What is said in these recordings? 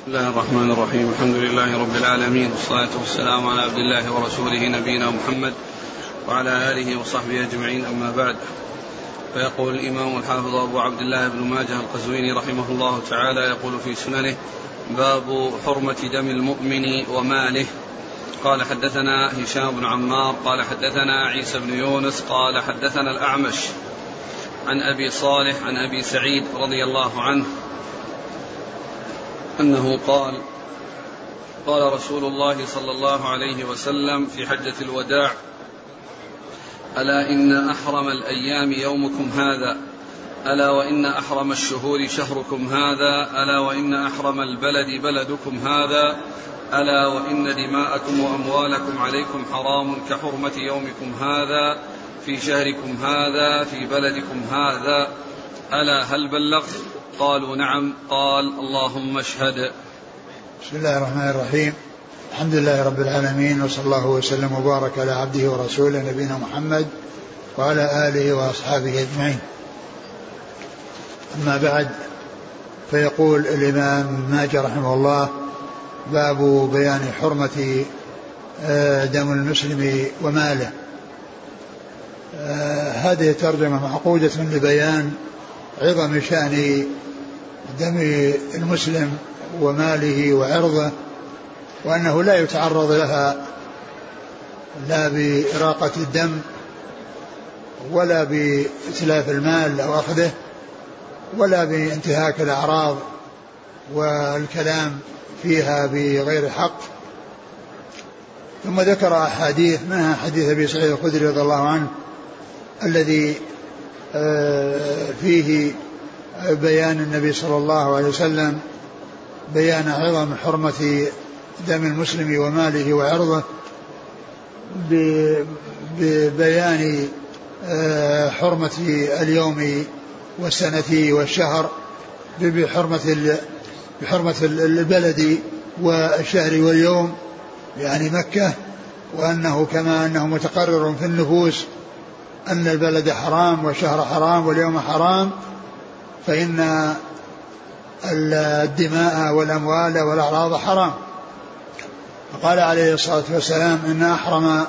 بسم الله الرحمن الرحيم. الحمد لله رب العالمين. والصلاة والسلام على عبد الله ورسوله نبينا محمد وعلى آله وصحبه أجمعين. أما بعد فيقول الإمام الحافظ أبو عبد الله بن ماجه القزويني رحمه الله تعالى يقول في سننه باب حرمة دم المؤمن وماله. قال حدثنا هشام بن عمار قال حدثنا عيسى بن يونس قال حدثنا الأعمش عن أبي صالح عن أبي سعيد رضي الله عنه أنه قال قال رسول الله صلى الله عليه وسلم في حجة الوداع ألا إن أحرم الأيام يومكم هذا؟ ألا وإن أحرم الشهور شهركم هذا؟ ألا وإن أحرم البلد بلدكم هذا؟ ألا وإن دماءكم وأموالكم عليكم حرام كحرمة يومكم هذا؟ في شهركم هذا؟ في بلدكم هذا؟ ألا هل بلغت؟ قالوا نعم قال اللهم اشهد. بسم الله الرحمن الرحيم. الحمد لله رب العالمين وصلى الله وسلم وبارك على عبده ورسوله نبينا محمد وعلى آله وأصحابه أجمعين. أما بعد فيقول الإمام ماجه رحمه الله باب بيان حرمة آه، دم المسلم وماله. آه، هذه ترجمة معقودة لبيان عظم شأن دم المسلم وماله وعرضه وأنه لا يتعرض لها لا بإراقة الدم ولا بإتلاف المال أو أخذه ولا بانتهاك الأعراض والكلام فيها بغير حق. ثم ذكر أحاديث منها حديث أبي سعيد الخدري رضي الله عنه؟ الذي آه، فيه بيان النبي صلى الله عليه وسلم بيان عظم حرمة دم المسلم وماله وعرضه ببيان آه، حرمة اليوم والسنة والشهر بحرمة بحرمة البلد والشهر واليوم يعني مكة وأنه كما أنه متقرر في النفوس أن البلد حرام والشهر حرام واليوم حرام فإن الدماء والأموال والأعراض حرام. فقال عليه الصلاة والسلام إن أحرم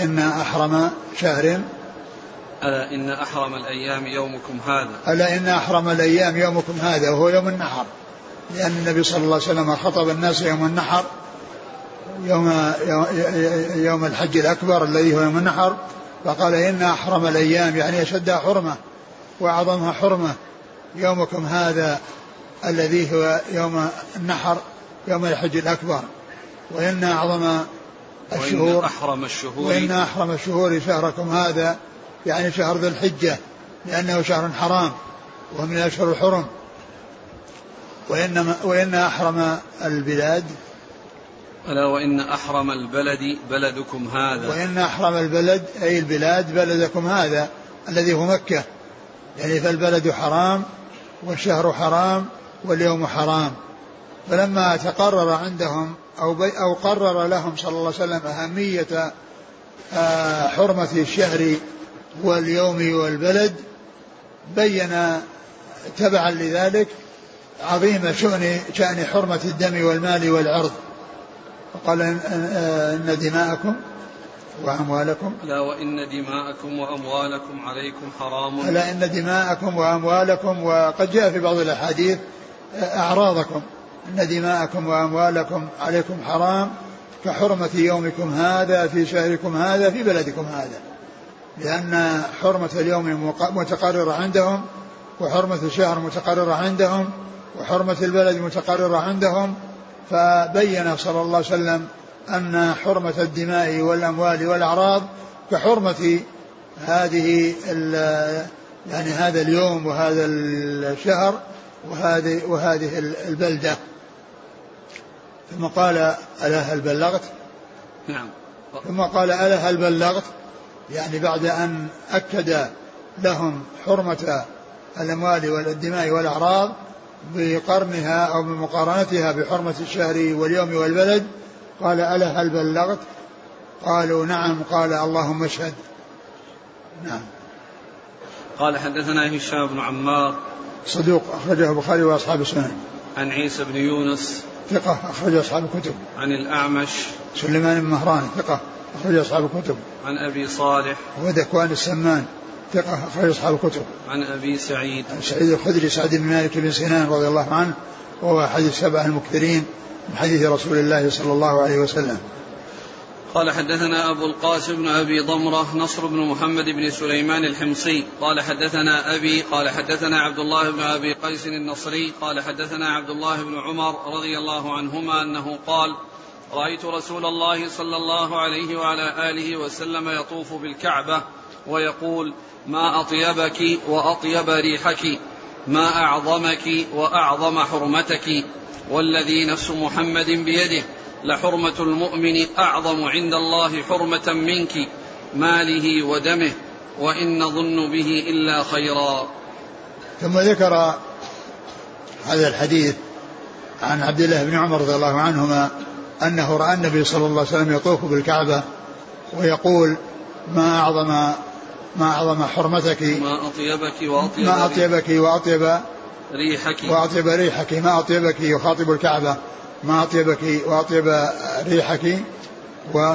إن أحرم شهر ألا إن أحرم الأيام يومكم هذا؟ ألا إن أحرم الأيام يومكم هذا وهو يوم النحر. لأن النبي صلى الله عليه وسلم خطب الناس يوم النحر يوم يوم الحج الأكبر الذي هو يوم النحر. فقال إن أحرم الأيام يعني أشدها حرمة وأعظمها حرمة. يومكم هذا الذي هو يوم النحر يوم الحج الأكبر. وإن أعظم الشهور وإن أحرم الشهور وإن أحرم الشهور شهركم هذا يعني شهر ذي الحجة لأنه شهر حرام وهو من الأشهر الحرم. وإن وإن أحرم البلاد ألا وإن أحرم البلد بلدكم هذا. وإن أحرم البلد أي البلاد بلدكم هذا الذي هو مكة. يعني فالبلد حرام والشهر حرام واليوم حرام. فلما تقرر عندهم أو, بي أو قرر لهم صلى الله عليه وسلم أهمية آه، حرمة الشهر واليوم والبلد بين تبعا لذلك عظيم شؤن شأن حرمة الدم والمال والعرض. وقال إن دماءكم وأموالكم ألا وإن دماءكم وأموالكم عليكم حرام. ألا إن دماءكم وأموالكم وقد جاء في بعض الأحاديث أعراضكم. إن دماءكم وأموالكم عليكم حرام كحرمة يومكم هذا في شهركم هذا في بلدكم هذا. لأن حرمة اليوم متقررة عندهم وحرمة الشهر متقررة عندهم وحرمة البلد متقررة عندهم. فبين صلى الله عليه وسلم أن حرمة الدماء والأموال والأعراض كحرمة هذه يعني هذا اليوم وهذا الشهر وهذه وهذه البلدة ثم قال ألا هل بلغت؟ نعم ثم قال ألا هل بلغت؟ يعني بعد أن أكد لهم حرمة الأموال والدماء والأعراض بقرنها أو بمقارنتها بحرمة الشهر واليوم والبلد قال ألا هل بلغت؟ قالوا نعم قال اللهم اشهد. نعم. قال حدثنا هشام بن عمار. صدوق أخرجه البخاري وأصحاب السنن. عن عيسى بن يونس. ثقة أخرج أصحاب الكتب. عن الأعمش. سليمان بن مهران ثقة أخرج أصحاب الكتب. عن أبي صالح. ودكوان السمان ثقة أخرج أصحاب الكتب. عن أبي سعيد. عن سعيد الخدري سعد بن مالك بن سنان رضي الله عنه وهو أحد السبع المكثرين. من حديث رسول الله صلى الله عليه وسلم. قال حدثنا أبو القاسم بن أبي ضمرة نصر بن محمد بن سليمان الحمصي. قال حدثنا أبي قال حدثنا عبد الله بن أبي قيس النصري. قال حدثنا عبد الله بن عمر رضي الله عنهما أنه قال رأيت رسول الله صلى الله عليه وعلى آله وسلم يطوف بالكعبة ويقول ما أطيبك وأطيب ريحك ما أعظمك وأعظم حرمتك والذي نفس محمد بيده لحرمة المؤمن أعظم عند الله حرمة منك ماله ودمه وإن نظن به إلا خيرا. ثم ذكر هذا الحديث عن عبد الله بن عمر رضي الله عنهما أنه رأى النبي صلى الله عليه وسلم يطوف بالكعبة ويقول ما أعظم ما أعظم حرمتك؟ ما أطيبك وأطيب ما أطيبك وأطيب ريحك. وأطيب ريحك ما أطيبك يخاطب الكعبة ما أطيبك وأطيب ريحك و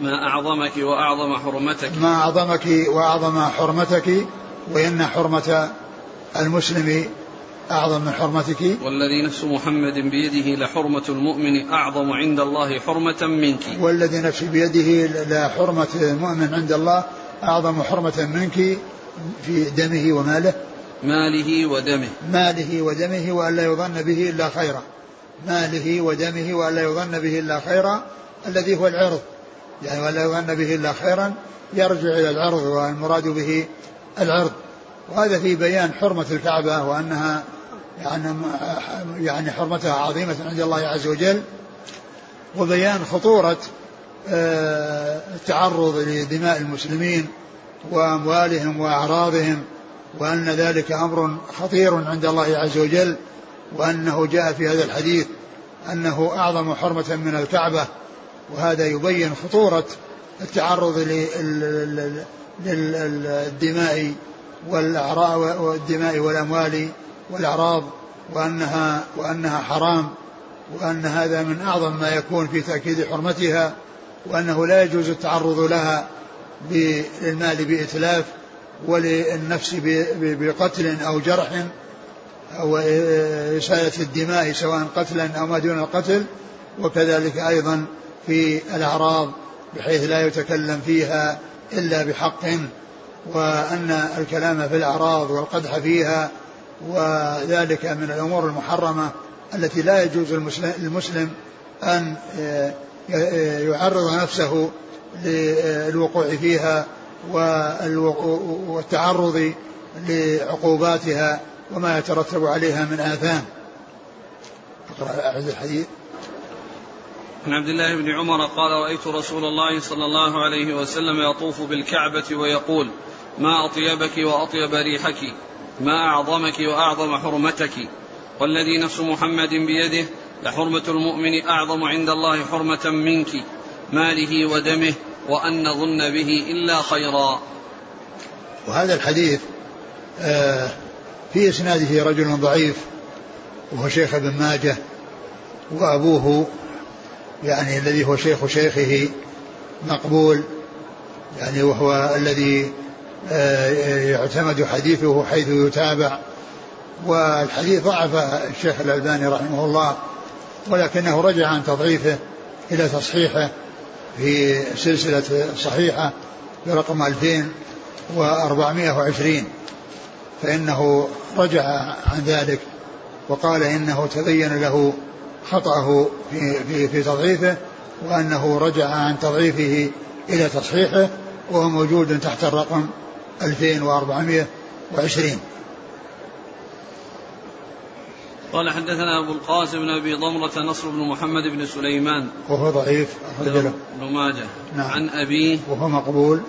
ما أعظمك وأعظم حرمتك. ما أعظمك وأعظم حرمتك وإن حرمة المسلم أعظم من حرمتك. والذي نفس محمد بيده لحرمة المؤمن أعظم عند الله حرمة منك. والذي نفسي بيده لحرمة المؤمن عند الله أعظم حرمة منك في دمه وماله. ماله ودمه. ماله ودمه وألا يظن به إلا خيرا. ماله ودمه وألا يظن به إلا خيرا الذي هو العرض. يعني ولا يظن به إلا خيرا يرجع إلى العرض والمراد به العرض. وهذا في بيان حرمة الكعبة وأنها يعني يعني حرمتها عظيمة عند الله عز وجل. وبيان خطورة آه، التعرض لدماء المسلمين وأموالهم وأعراضهم. وأن ذلك أمر خطير عند الله عز وجل وأنه جاء في هذا الحديث أنه أعظم حرمة من الكعبة وهذا يبين خطورة التعرض للدماء والدماء والأموال والأعراض وأنها وأنها حرام وأن هذا من أعظم ما يكون في تأكيد حرمتها وأنه لا يجوز التعرض لها للمال بإتلاف. وللنفس بقتل أو جرح أو إسالة الدماء سواء قتلا أو ما دون القتل. وكذلك أيضا في الأعراض بحيث لا يتكلم فيها إلا بحق. وأن الكلام في الأعراض والقدح فيها وذلك من الأمور المحرمة التي لا يجوز للمسلم أن يعرض نفسه للوقوع فيها والتعرض لعقوباتها وما يترتب عليها من آثام. اقرأ أعد الحديث. عن عبد الله بن عمر قال رأيت رسول الله صلى الله عليه وسلم يطوف بالكعبة ويقول ما أطيبك وأطيب ريحك ما أعظمك وأعظم حرمتك. والذي نفس محمد بيده لحرمة المؤمن أعظم عند الله حرمة منك ماله ودمه وأن نظن به إلا خيرا. وهذا الحديث آه في إسناده رجل ضعيف وهو شيخ ابن ماجه وأبوه يعني الذي هو شيخ شيخه مقبول يعني وهو الذي آه، يعتمد حديثه حيث يتابع. والحديث ضعف الشيخ الألباني رحمه الله ولكنه رجع عن تضعيفه إلى تصحيحه. في سلسلة صحيحة برقم 2420 فإنه رجع عن ذلك وقال إنه تبين له خطأه في, في, في تضعيفه وأنه رجع عن تضعيفه إلى تصحيحه وهو موجود تحت الرقم 2420 قال حدثنا أبو القاسم بن أبي ضمرة نصر بن محمد بن سليمان. وهو ضعيف أخرج له. ابن ماجه. نعم. عن أبيه وهو مقبول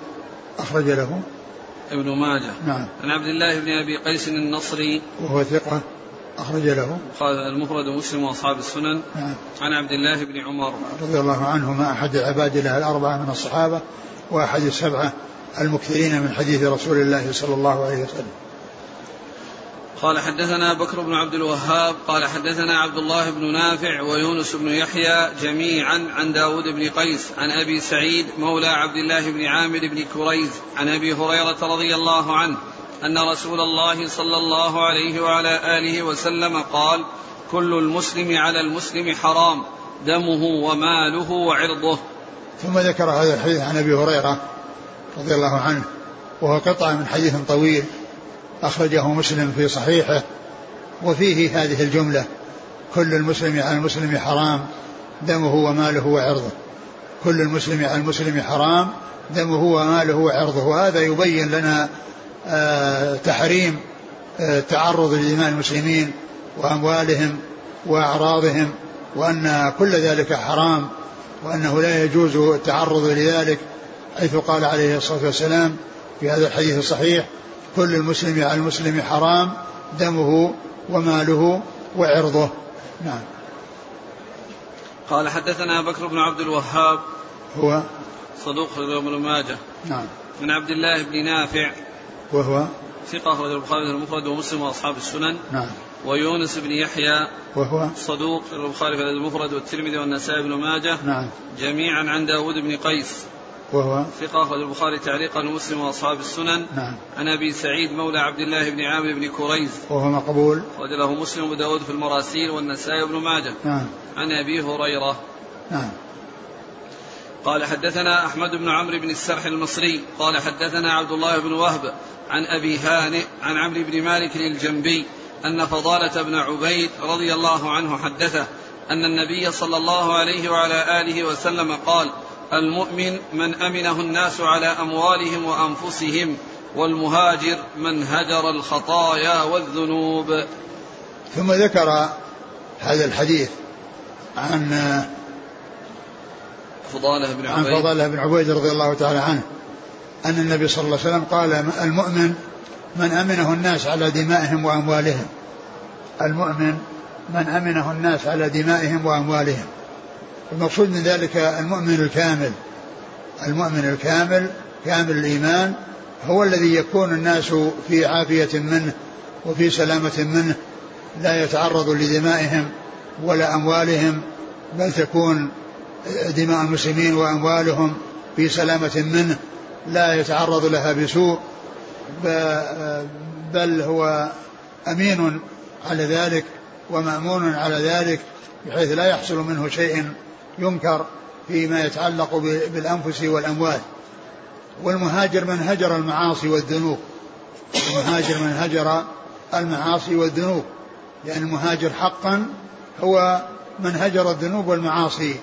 أخرج له. ابن ماجه. نعم. عن عبد الله بن أبي قيس النصري. وهو ثقة أخرج له. قال المفرد مسلم وأصحاب السنن. نعم. عن عبد الله بن عمر. رضي الله عنهما أحد عباد الله الأربعة من الصحابة وأحد السبعة المكثرين من حديث رسول الله صلى الله عليه وسلم. قال حدثنا بكر بن عبد الوهاب قال حدثنا عبد الله بن نافع ويونس بن يحيى جميعا عن داود بن قيس عن أبي سعيد مولى عبد الله بن عامر بن كريز عن أبي هريرة رضي الله عنه أن رسول الله صلى الله عليه وعلى آله وسلم قال كل المسلم على المسلم حرام دمه وماله وعرضه. ثم ذكر هذا الحديث عن أبي هريرة رضي الله عنه وهو قطعة من حديث طويل. أخرجه مسلم في صحيحه وفيه هذه الجملة كل المسلم على المسلم حرام دمه وماله وعرضه. كل المسلم على المسلم حرام دمه وماله وعرضه. وهذا يبين لنا آه تحريم آه التعرض لدماء المسلمين وأموالهم وأعراضهم وأن كل ذلك حرام وأنه لا يجوز التعرض لذلك حيث قال عليه الصلاة والسلام في هذا الحديث الصحيح كل المسلم على المسلم حرام دمه وماله وعرضه. نعم. قال حدثنا بكر بن عبد الوهاب هو؟ صدوق ابن ماجه. نعم. من عبد الله بن نافع وهو؟ ثقة أخرج البخاري المفرد ومسلم وأصحاب السنن. نعم. ويونس بن يحيى وهو؟ صدوق البخاري في المفرد والترمذي والنسائي بن ماجه. نعم. جميعا عن داود بن قيس. وهو ثقة أخرج البخاري تعليقا ومسلم وأصحاب السنن. نعم. عن أبي سعيد مولى عبد الله بن عامر بن كريز. وهو مقبول. أخرج له مسلم وداود في المراسيل والنسائي بن ماجه. نعم. عن أبي هريرة. نعم. قال حدثنا أحمد بن عمرو بن السرح المصري. قال حدثنا عبد الله بن وهب عن أبي هانئ عن عمرو بن مالك الجنبي أن فضالة بن عبيد رضي الله عنه حدثه أن النبي صلى الله عليه وعلى آله وسلم قال المؤمن من أمنه الناس على أموالهم وأنفسهم والمهاجر من هجر الخطايا والذنوب. ثم ذكر هذا الحديث عن فضالة بن عن عبيد. فضالة بن عبيد رضي الله تعالى عنه أن النبي صلى الله عليه وسلم قال المؤمن من أمنه الناس على دمائهم وأموالهم. المؤمن من أمنه الناس على دمائهم وأموالهم. المقصود من ذلك المؤمن الكامل. المؤمن الكامل كامل الإيمان هو الذي يكون الناس في عافية منه وفي سلامة منه لا يتعرض لدمائهم ولا أموالهم بل تكون دماء المسلمين وأموالهم في سلامة منه لا يتعرض لها بسوء بل هو أمين على ذلك ومأمون على ذلك بحيث لا يحصل منه شيء ينكر فيما يتعلق بالأنفس والأموال. والمهاجر من هجر المعاصي والذنوب. المهاجر من هجر المعاصي والذنوب. لأن المهاجر حقا هو من هجر الذنوب والمعاصي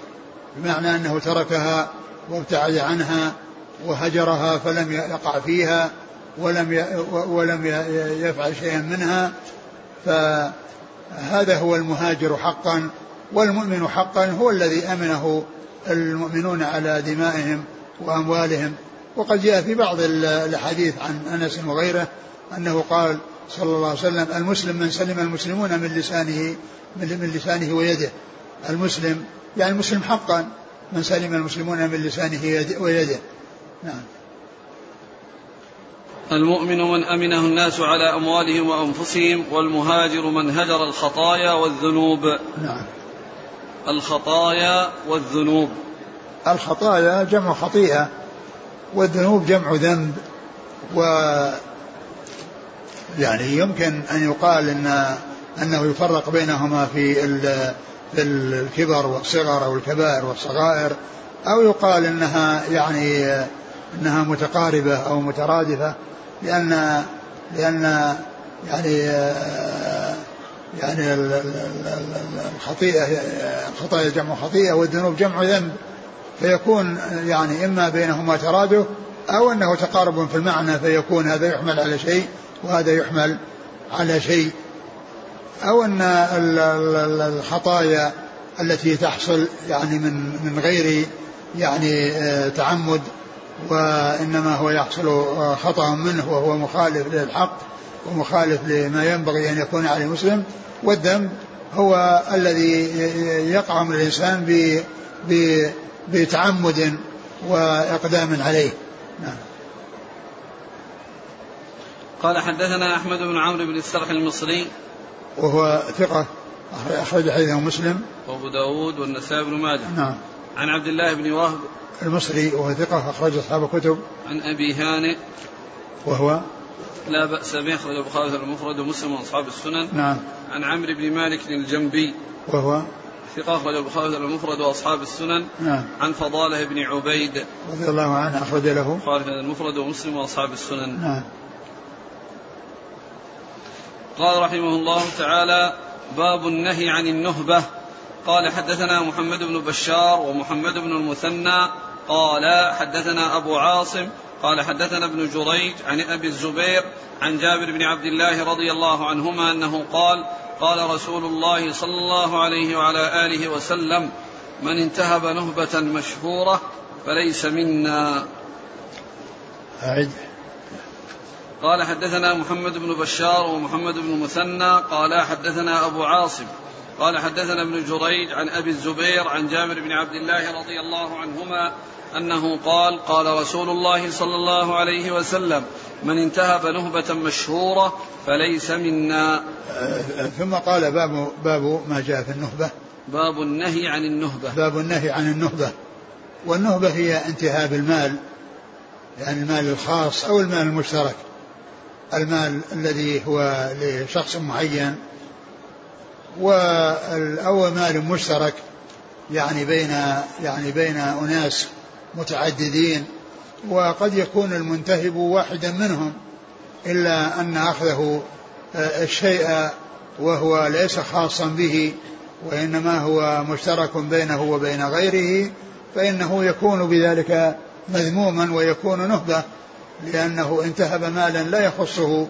بمعنى أنه تركها وابتعد عنها وهجرها فلم يقع فيها ولم ولم يفعل شيئا منها. فهذا هو المهاجر حقا والمؤمن حقا هو الذي أمنه المؤمنون على دمائهم وأموالهم. وقد جاء في بعض الأحاديث عن أنس وغيره أنه قال صلى الله عليه وسلم المسلم من سلم المسلمون من لسانه من لسانه ويده. المسلم يعني المسلم حقا من سلم المسلمون من لسانه ويده. نعم. المؤمن من أمنه الناس على أموالهم وأنفسهم والمهاجر من هجر الخطايا والذنوب. نعم. الخطايا والذنوب. الخطايا جمع خطيئة والذنوب جمع ذنب و يعني يمكن أن يقال أن أنه يفرق بينهما في في الكبر والصغر أو الكبائر والصغائر أو يقال أنها يعني أنها متقاربة أو مترادفة لأن لأن يعني يعني الخطيئة الخطايا جمع خطيئة والذنوب جمع ذنب. فيكون يعني إما بينهما ترادف أو أنه تقارب في المعنى فيكون هذا يحمل على شيء وهذا يحمل على شيء. أو أن الخطايا التي تحصل يعني من من غير يعني تعمد وإنما هو يحصل خطأ منه وهو مخالف للحق. ومخالف لما ينبغي أن يكون عليه مسلم والذنب هو الذي يقع من الإنسان بتعمد وإقدام عليه. نعم. قال حدثنا أحمد بن عمرو بن السرح المصري. وهو ثقة أخرج حديثه مسلم. وأبو داود والنسائي بن ماجه. نعم. عن عبد الله بن وهب. المصري وهو ثقة أخرج أصحاب الكتب. عن أبي هانئ. وهو لا بأس به أخرج البخاري المفرد ومسلم وأصحاب السنن. نعم. عن عمرو بن مالك الجنبي. وهو؟ ثقة أخرج البخاري المفرد وأصحاب السنن. نعم. عن فضالة بن عبيد. رضي الله عنه أخرج له. البخاري المفرد ومسلم وأصحاب السنن. نعم. قال رحمه الله تعالى باب النهي عن النهبة. قال حدثنا محمد بن بشار ومحمد بن المثنى قال حدثنا أبو عاصم قال حدثنا ابن جريج عن أبي الزبير عن جابر بن عبد الله رضي الله عنهما أنه قال قال رسول الله صلى الله عليه وعلى آله وسلم من انتهب نهبة مشهورة فليس منا. أعد. قال حدثنا محمد بن بشار ومحمد بن مثنى قال حدثنا أبو عاصم قال حدثنا ابن جريج عن أبي الزبير عن جابر بن عبد الله رضي الله عنهما أنه قال قال رسول الله صلى الله عليه وسلم من انتهب نهبة مشهورة فليس منا. ثم قال باب باب ما جاء في النهبة. باب النهي عن النهبة. باب النهي عن النهبة. والنهبة هي انتهاب المال يعني المال الخاص أو المال المشترك. المال الذي هو لشخص معين أو مال مشترك يعني بين يعني بين أناس متعددين وقد يكون المنتهب واحدا منهم إلا أن أخذه آه، الشيء وهو ليس خاصا به وإنما هو مشترك بينه وبين غيره فإنه يكون بذلك مذموما ويكون نهبة لأنه انتهب مالا لا يخصه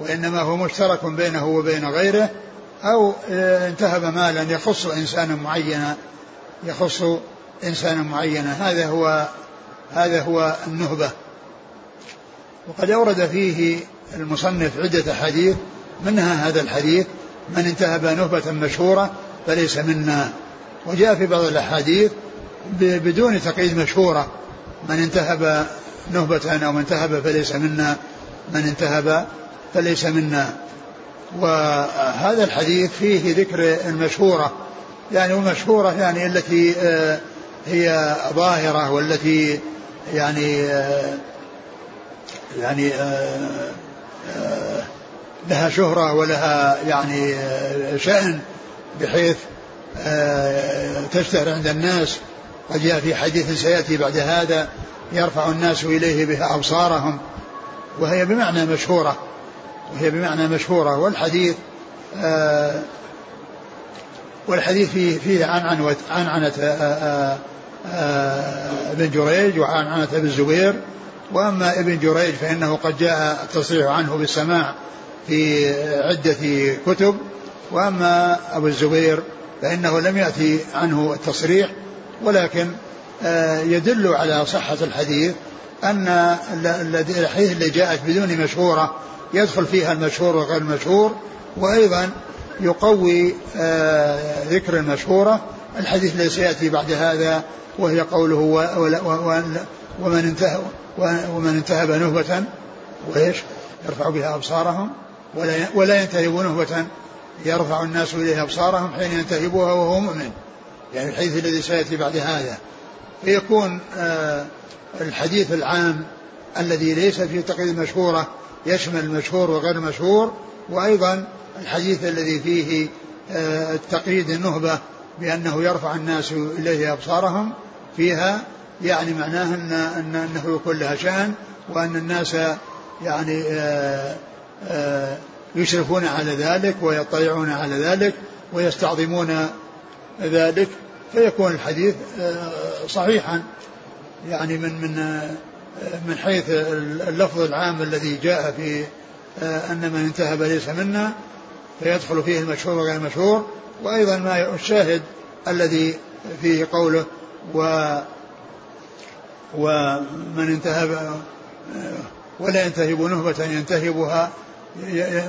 وإنما هو مشترك بينه وبين غيره أو آه، انتهب مالا يخص إنسانا معينا يخص إنسانا معينا. هذا هو هذا هو النهبة. وقد أورد فيه المصنف عدة حديث منها هذا الحديث من انتهب نهبة مشهورة فليس منا. وجاء في بعض الأحاديث بدون تقييد مشهورة من انتهب نهبة أو من انتهب فليس منا. من انتهب فليس منا. وهذا الحديث فيه ذكر المشهورة. يعني المشهورة يعني التي آه، هي ظاهرة والتي يعني آه، يعني آه، لها شهرة ولها يعني شأن بحيث تشتهر عند الناس. قد جاء في حديث سيأتي بعد هذا يرفع الناس إليه بها أبصارهم وهي بمعنى مشهورة وهي بمعنى مشهورة. والحديث آه والحديث فيه فيه عن عن عنة آه ابن جريج وعن عنة ابن الزبير. وأما ابن جريج فإنه قد جاء التصريح عنه بالسماع في عدة كتب. وأما أبو الزبير فإنه لم يأتي عنه التصريح ولكن آه، يدل على صحة الحديث أن الحديث اللي جاءت بدون مشهورة يدخل فيها المشهور وغير المشهور وأيضا يقوي آه، ذكر المشهورة الحديث الذي سيأتي بعد هذا وهي قوله ومن انتهى ومن انتهب نهبة وإيش؟ يرفع بها أبصارهم ولا ولا ينتهب نهبة يرفع الناس إليها أبصارهم حين ينتهبها وهو مؤمن. يعني الحديث الذي سيأتي بعد هذا. فيكون آه، الحديث العام الذي ليس فيه تقييد مشهورة يشمل المشهور وغير المشهور وأيضا الحديث الذي فيه آه، التقييد النهبة بأنه يرفع الناس إليه أبصارهم فيها يعني معناه أن أن أنه يكون لها شأن وأن الناس يعني آه، يشرفون على ذلك ويطلعون على ذلك ويستعظمون ذلك. فيكون الحديث آه، صحيحا يعني من من آه، من حيث اللفظ العام الذي جاء في آه، أن من انتهب ليس منا فيدخل فيه المشهور وغير المشهور. وأيضا ما الشاهد الذي فيه قوله و ومن انتهب ولا ينتهب نهبة ينتهبها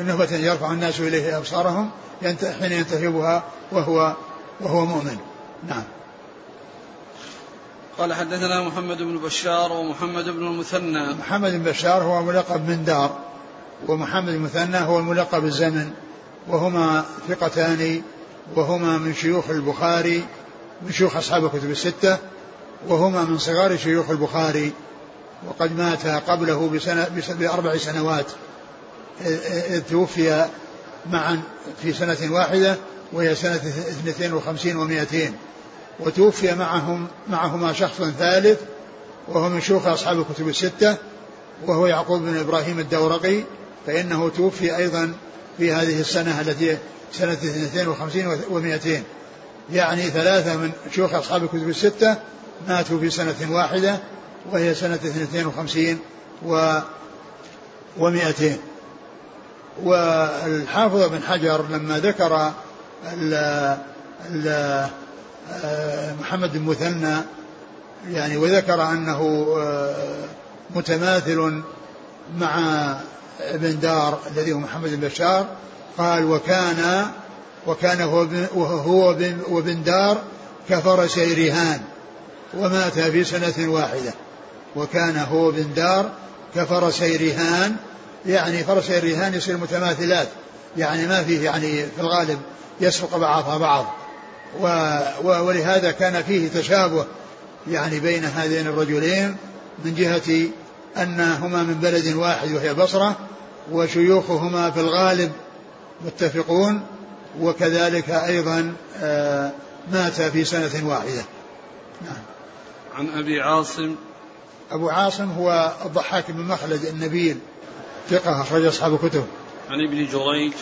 نهبة يرفع الناس إليه أبصارهم حين ينتهبها وهو وهو مؤمن. نعم. قال حدثنا محمد بن بشار ومحمد بن المثنى. محمد بن بشار هو ملقب من دار ومحمد المثنى هو الملقب بالزمن وهما ثقتان وهما من شيوخ البخاري من شيوخ أصحاب الكتب الستة وهما من صغار شيوخ البخاري. وقد مات قبله بسنة بأربع سنوات إذ توفي معا في سنة واحدة وهي سنة 52 و200 وتوفي معهم معهما شخص ثالث وهو من شيوخ أصحاب الكتب الستة وهو يعقوب بن إبراهيم الدورقي فإنه توفي أيضا في هذه السنة التي سنة 52 و200 يعني ثلاثة من شيوخ أصحاب الكتب الستة ماتوا في سنة واحدة وهي سنة 52 و و200 والحافظ بن حجر لما ذكر ال ال محمد المثنى يعني وذكر أنه متماثل مع ابن دار الذي هو محمد بن بشار قال وكان وكان هو هو وابن دار كفرسي رهان ومات في سنة واحدة. وكان هو بن دار كفرسي رهان يعني فرسي الرهان يصير متماثلات. يعني ما فيه يعني في الغالب يسبق بعضها بعض. ولهذا كان فيه تشابه يعني بين هذين الرجلين من جهة أنهما من بلد واحد وهي بصرة وشيوخهما في الغالب متفقون وكذلك أيضا آه، مات في سنة واحدة. نعم. عن أبي عاصم. أبو عاصم هو الضحاك بن مخلد النبيل ثقة أخرج أصحاب الكتب عن ابن جريج.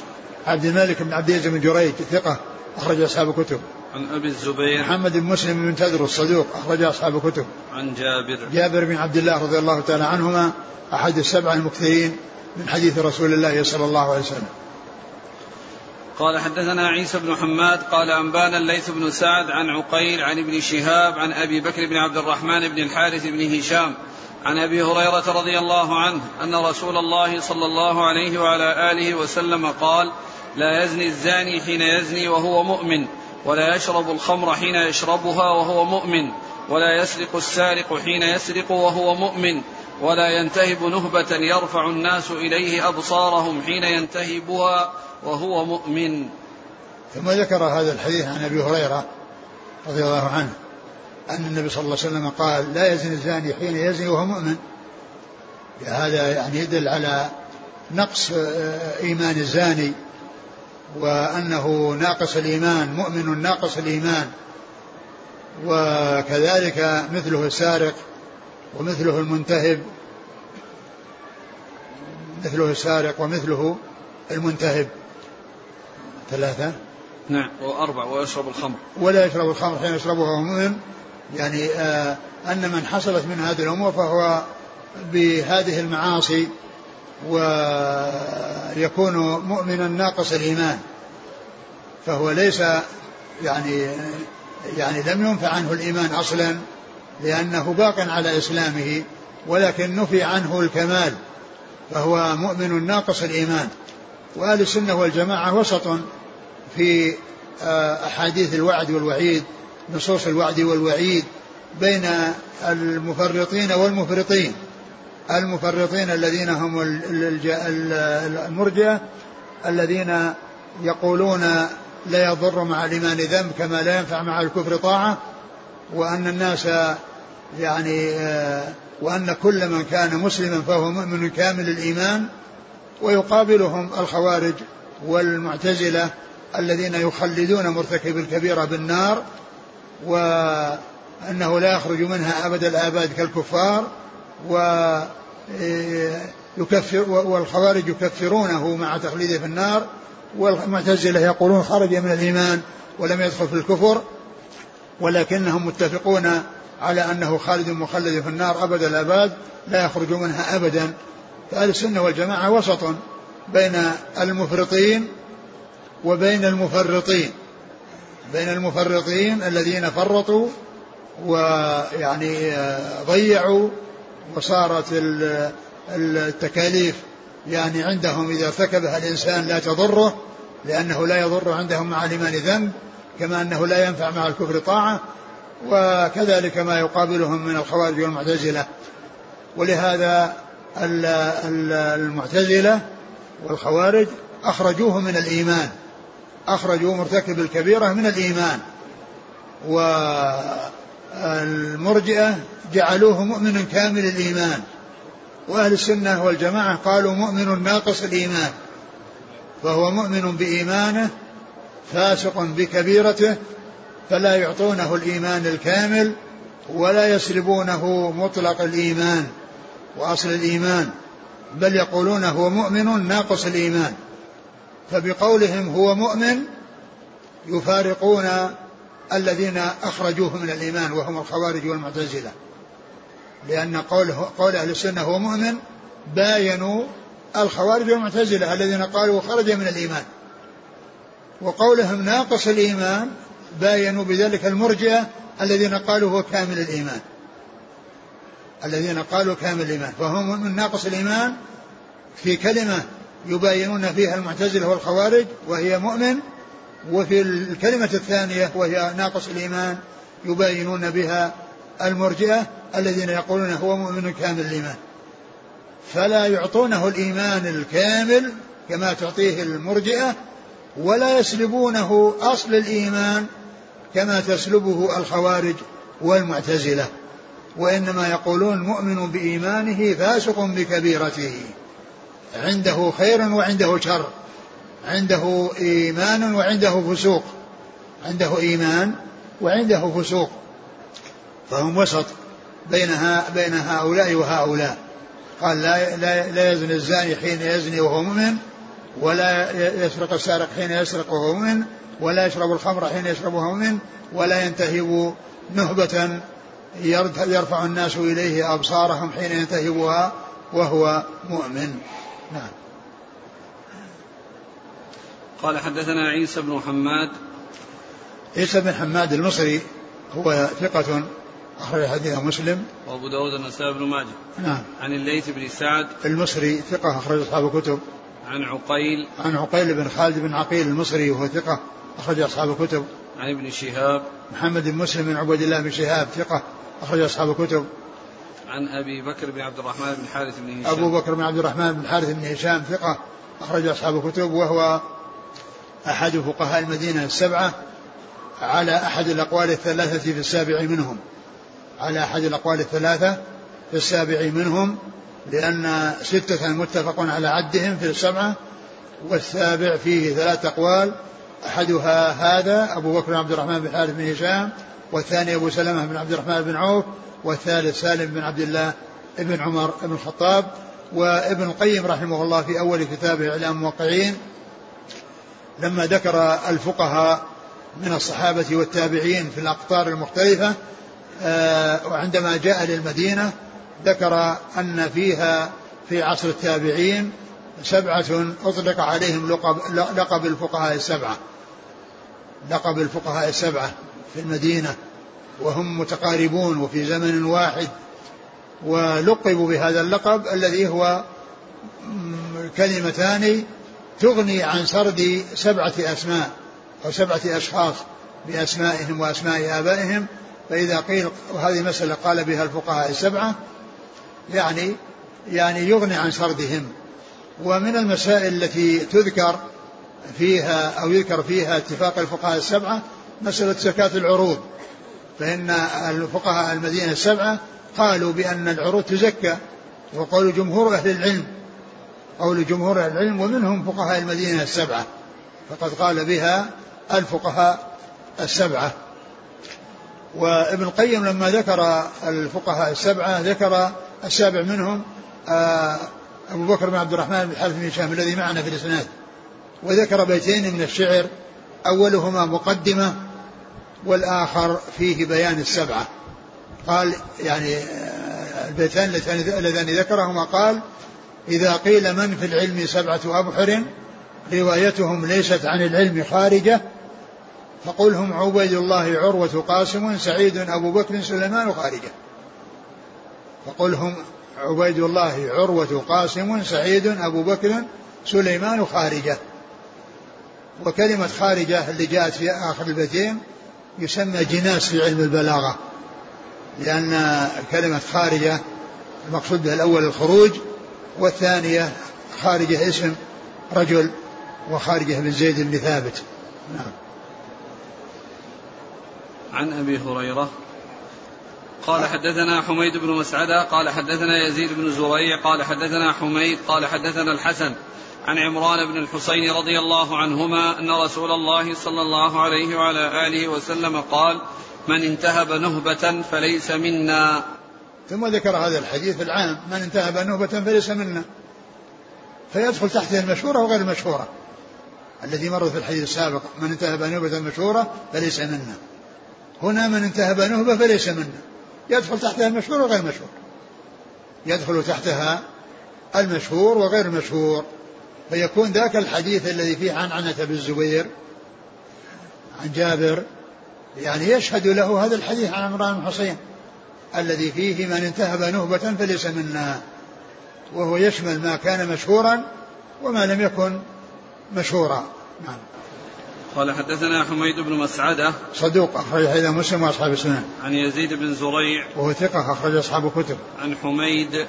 عبد الملك بن عبد العزيز بن جريج ثقة أخرج أصحاب الكتب عن أبي الزبير محمد بن مسلم بن تدر الصدوق أخرج أصحاب الكتب. عن جابر. جابر بن عبد الله رضي الله تعالى عنهما أحد السبع المكثرين من حديث رسول الله صلى الله عليه وسلم. قال حدثنا عيسى بن حماد قال أنبانا الليث بن سعد عن عقيل عن ابن شهاب عن أبي بكر بن عبد الرحمن بن الحارث بن هشام عن أبي هريرة رضي الله عنه أن رسول الله صلى الله عليه وعلى آله وسلم قال لا يزني الزاني حين يزني وهو مؤمن. ولا يشرب الخمر حين يشربها وهو مؤمن ولا يسرق السارق حين يسرق وهو مؤمن ولا ينتهب نهبة يرفع الناس إليه أبصارهم حين ينتهبها وهو مؤمن. ثم ذكر هذا الحديث عن أبي هريرة رضي الله عنه أن النبي صلى الله عليه وسلم قال لا يزني الزاني حين يزني وهو مؤمن. هذا يعني يدل على نقص آه، إيمان الزاني وأنه ناقص الإيمان مؤمن ناقص الإيمان. وكذلك مثله السارق ومثله المنتهب مثله السارق ومثله المنتهب. ثلاثة. نعم. وأربع ويشرب الخمر. ولا يشرب الخمر حين يشربها وهو مؤمن. يعني آه أن من حصلت من هذه الأمور فهو بهذه المعاصي ويكون مؤمنا ناقص الإيمان فهو ليس يعني يعني لم ينفع عنه الإيمان أصلا لأنه باق على إسلامه ولكن نفي عنه الكمال فهو مؤمن ناقص الإيمان. وأهل السنة والجماعة وسط في آه، أحاديث الوعد والوعيد نصوص الوعد والوعيد بين المفرطين والمفرطين. المفرطين الذين هم المرجئة الذين يقولون لا يضر مع الإيمان ذنب كما لا ينفع مع الكفر طاعة وأن الناس يعني وأن كل من كان مسلما فهو مؤمن كامل الإيمان ويقابلهم الخوارج والمعتزلة الذين يخلدون مرتكب الكبيرة بالنار وأنه لا يخرج منها أبد الآباد كالكفار و يكفر والخوارج يكفرونه مع تخليده في النار والمعتزلة يقولون خرج من الإيمان ولم يدخل في الكفر ولكنهم متفقون على أنه خالد مخلد في النار أبد الآباد لا يخرج منها أبدا. فأهل السنة والجماعة وسط بين المفرطين وبين المفرطين بين المفرطين الذين فرطوا ويعني ضيعوا وصارت التكاليف يعني عندهم إذا ارتكبها الإنسان لا تضره لأنه لا يضر عندهم مع الإيمان ذنب كما أنه لا ينفع مع الكفر طاعة وكذلك ما يقابلهم من الخوارج والمعتزلة. ولهذا المعتزلة والخوارج أخرجوه من الإيمان أخرجوا مرتكب الكبيرة من الإيمان. والمرجئة جعلوه مؤمن كامل الإيمان وأهل السنة والجماعة قالوا مؤمن ناقص الإيمان فهو مؤمن بإيمانه فاسق بكبيرته فلا يعطونه الإيمان الكامل ولا يسلبونه مطلق الإيمان وأصل الإيمان بل يقولون هو مؤمن ناقص الإيمان فبقولهم هو مؤمن يفارقون الذين أخرجوه من الإيمان وهم الخوارج والمعتزلة. لأن قوله قول أهل السنة هو مؤمن باينوا الخوارج والمعتزلة الذين قالوا خرج من الإيمان. وقولهم ناقص الإيمان باينوا بذلك المرجئة الذين قالوا هو كامل الإيمان. الذين قالوا كامل الإيمان. فهم من ناقص الإيمان في كلمة يباينون فيها المعتزلة والخوارج وهي مؤمن وفي الكلمة الثانية وهي ناقص الإيمان يباينون بها المرجئة الذين يقولون هو مؤمن كامل الإيمان. فلا يعطونه الإيمان الكامل كما تعطيه المرجئة ولا يسلبونه أصل الإيمان كما تسلبه الخوارج والمعتزلة. وإنما يقولون مؤمن بإيمانه فاسق بكبيرته. عنده خير وعنده شر. عنده إيمان وعنده فسوق. عنده إيمان وعنده فسوق. فهم وسط بينها بين هؤلاء وهؤلاء. قال لا لا, لا يزني الزاني حين يزني وهو مؤمن ولا يسرق السارق حين يسرق وهو مؤمن ولا يشرب الخمر حين يشرب وهو مؤمن ولا ينتهب نهبة يرفع الناس إليه أبصارهم حين ينتهبها وهو مؤمن. نعم. قال حدثنا عيسى بن حماد. عيسى بن حماد المصري هو ثقة أخرج حديث مسلم. وأبو داود النسائي بن ماجه. نعم. عن الليث بن سعد. المصري ثقة أخرج أصحاب الكتب. عن عقيل. عن عقيل بن خالد بن عقيل المصري وهو ثقة أخرج أصحاب الكتب. عن ابن شهاب. محمد بن مسلم بن عبد الله بن شهاب ثقة أخرج أصحاب الكتب. عن أبي بكر بن عبد الرحمن بن حارث بن هشام. أبو بكر بن عبد الرحمن بن حارث بن هشام ثقة أخرج أصحاب الكتب وهو أحد فقهاء المدينة السبعة على أحد الأقوال الثلاثة في السابع منهم. على أحد الأقوال الثلاثة في السابع منهم لأن ستة متفق على عدهم في السبعة والسابع فيه ثلاث أقوال أحدها هذا أبو بكر عبد الرحمن بن حارث بن هشام والثاني أبو سلمة بن عبد الرحمن بن عوف والثالث سالم بن عبد الله بن عمر بن الخطاب. وابن القيم رحمه الله في أول كتابه إعلام الموقعين لما ذكر الفقهاء من الصحابة والتابعين في الأقطار المختلفة آه، وعندما جاء للمدينة ذكر أن فيها في عصر التابعين سبعة أطلق عليهم لقب, لقب الفقهاء السبعة. لقب الفقهاء السبعة في المدينة وهم متقاربون وفي زمن واحد ولقبوا بهذا اللقب الذي هو كلمتان تغني عن سرد سبعة أسماء أو سبعة أشخاص بأسمائهم وأسماء آبائهم فإذا قيل وهذه مسألة قال بها الفقهاء السبعة يعني يعني يغني عن سردهم. ومن المسائل التي تذكر فيها أو يذكر فيها اتفاق الفقهاء السبعة مسألة زكاة العروض. فإن الفقهاء المدينة السبعة قالوا بأن العروض تزكى وقول جمهور أهل العلم قول جمهور العلم ومنهم فقهاء المدينة السبعة فقد قال بها الفقهاء السبعة. وابن القيم لما ذكر الفقهاء السبعة ذكر السابع منهم آه، أبو بكر بن عبد الرحمن بن حارث بن هشام الذي معنا في الإسناد. وذكر بيتين من الشعر أولهما مقدمة والآخر فيه بيان السبعة. قال يعني آه، البيتان اللذان ذكرهما قال إذا قيل من في العلم سبعة أبحر روايتهم ليست عن العلم خارجة فقل هم عبيد الله عروة قاسم سعيد أبو بكر سليمان خارجة. فقل هم عبيد الله عروة قاسم سعيد أبو بكر سليمان خارجة. وكلمة خارجة اللي جاءت في آخر البيتين يسمى جناس في علم البلاغة لأن كلمة خارجة المقصود بها الأول الخروج والثانية خارجة اسم رجل وخارجة بن زيد بن ثابت. نعم. عن أبي هريرة قال حدثنا حميد بن مسعدة قال حدثنا يزيد بن زريع قال حدثنا حميد قال حدثنا الحسن عن عمران بن الحسين رضي الله عنهما أن رسول الله صلى الله عليه وعلى آله وسلم قال من انتهب نهبة فليس منا. ثم ذكر هذا الحديث العام من انتهب نهبة فليس منا. فيدخل تحته المشهورة وغير المشهورة. الذي مر في الحديث السابق من انتهب نهبة مشهورة فليس منا. هنا من انتهب نهبة فليس منا. يدخل تحتها المشهور وغير المشهور. يدخل تحتها المشهور وغير المشهور. فيكون ذاك الحديث الذي فيه عن عنة بن الزبير عن جابر يعني يشهد له هذا الحديث عن عمران بن حسين الذي فيه من انتهب نهبة فليس منا وهو يشمل ما كان مشهورا وما لم يكن مشهورا. نعم. قال حدثنا حميد بن مسعدة. صدوق أخرج حديث مسلم وأصحاب السنن عن يزيد بن زريع. وهو ثقة أخرج أصحاب الكتب. عن حميد.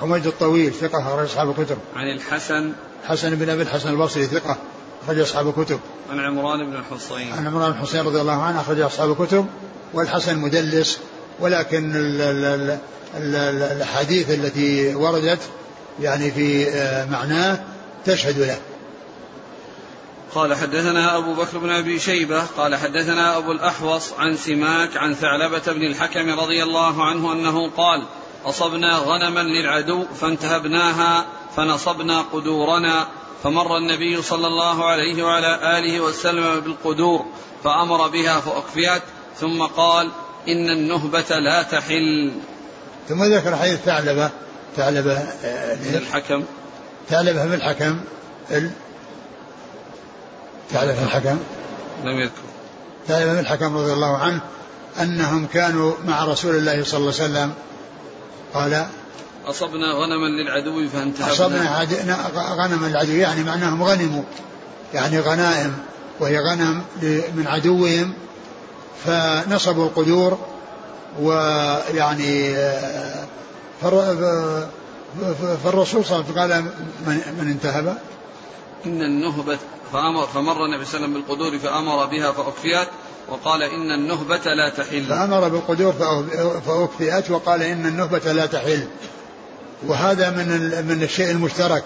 حميد الطويل ثقة أخرج أصحاب الكتب. عن الحسن. حسن بن أبي الحسن البصري ثقة أخرج أصحاب الكتب. عن عمران بن الحصين عن عمران بن الحصين رضي الله عنه أخرج أصحاب الكتب. والحسن مدلس ولكن الأحاديث التي وردت يعني في آه، معناه تشهد له. قال حدثنا أبو بكر بن أبي شيبة قال حدثنا أبو الأحوص عن سماك عن ثعلبة بن الحكم رضي الله عنه أنه قال أصبنا غنما للعدو فانتهبناها فنصبنا قدورنا فمر النبي صلى الله عليه وعلى آله وسلم بالقدور فأمر بها فأكفيت ثم قال إن النهبة لا تحل. ثم ذكر حديث ثعلبة ثعلبة آه، بن الحكم. ثعلبة بن الحكم ال... ثعلبة بن الحكم. لم يذكر. ثعلبة بن الحكم رضي الله عنه أنهم كانوا مع رسول الله صلى الله عليه وسلم. قال أصبنا غنما للعدو فانتهبنا. أصبنا غنما للعدو يعني معناهم غنموا. يعني غنائم وهي غنم من عدوهم. فنصبوا القدور ويعني فالرسول صلى الله عليه وسلم قال من انتهب. إن النهبة فأمر فمر النبي صلى الله عليه وسلم بالقدور فأمر بها فأكفيت وقال إن النهبة لا تحل. فأمر بالقدور فأكفئت وقال إن النهبة لا تحل. وهذا من من الشيء المشترك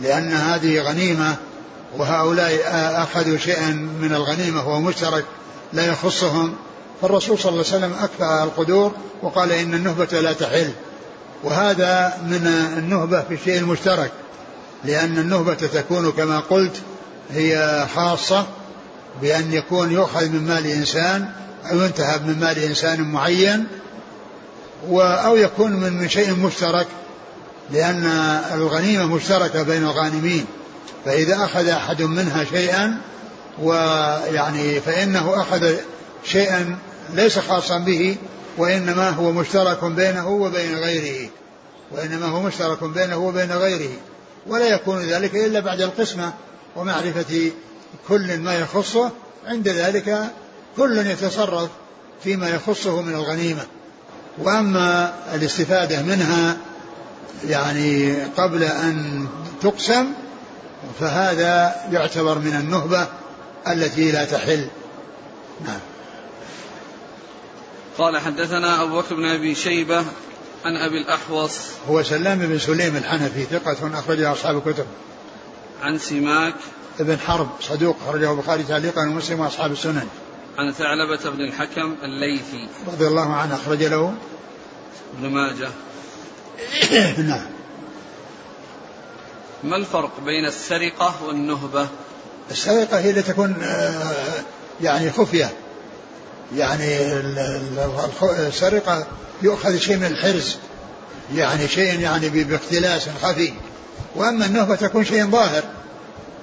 لأن هذه غنيمة وهؤلاء أخذوا شيئا من الغنيمة وهو مشترك. لا يخصهم. فالرسول صلى الله عليه وسلم أكفأ القدور وقال إن النهبة لا تحل. وهذا من النهبة في الشيء المشترك لأن النهبة تكون كما قلت هي خاصة بأن يكون يؤخذ من مال إنسان أو ينتهب من مال إنسان معين أو يكون من من شيء مشترك لأن الغنيمة مشتركة بين الغانمين. فإذا أخذ أحد منها شيئا ويعني فإنه أخذ شيئا ليس خاصا به وإنما هو مشترك بينه وبين غيره. وإنما هو مشترك بينه وبين غيره. ولا يكون ذلك إلا بعد القسمة ومعرفة كل ما يخصه. عند ذلك كل يتصرف فيما يخصه من الغنيمة. وأما الاستفادة منها يعني قبل أن تقسم فهذا يعتبر من النهبة. التي لا تحل. نعم. قال حدثنا أبو بكر بن أبي شيبة عن أبي الأحوص. هو سلام بن سليم الحنفي ثقة أخرجه أصحاب الكتب. عن سماك. ابن حرب صدوق أخرجه البخاري تعليقا ومسلم وأصحاب السنن. عن ثعلبة بن الحكم الليثي. رضي الله عنه أخرج له. ابن ماجه. نعم. ما الفرق بين السرقة والنهبة؟ السرقة هي اللي تكون آه، يعني خفية. يعني السرقة يؤخذ شيء من الحرز. يعني شيء يعني باختلاس خفي. وأما النهبة تكون شيء ظاهر.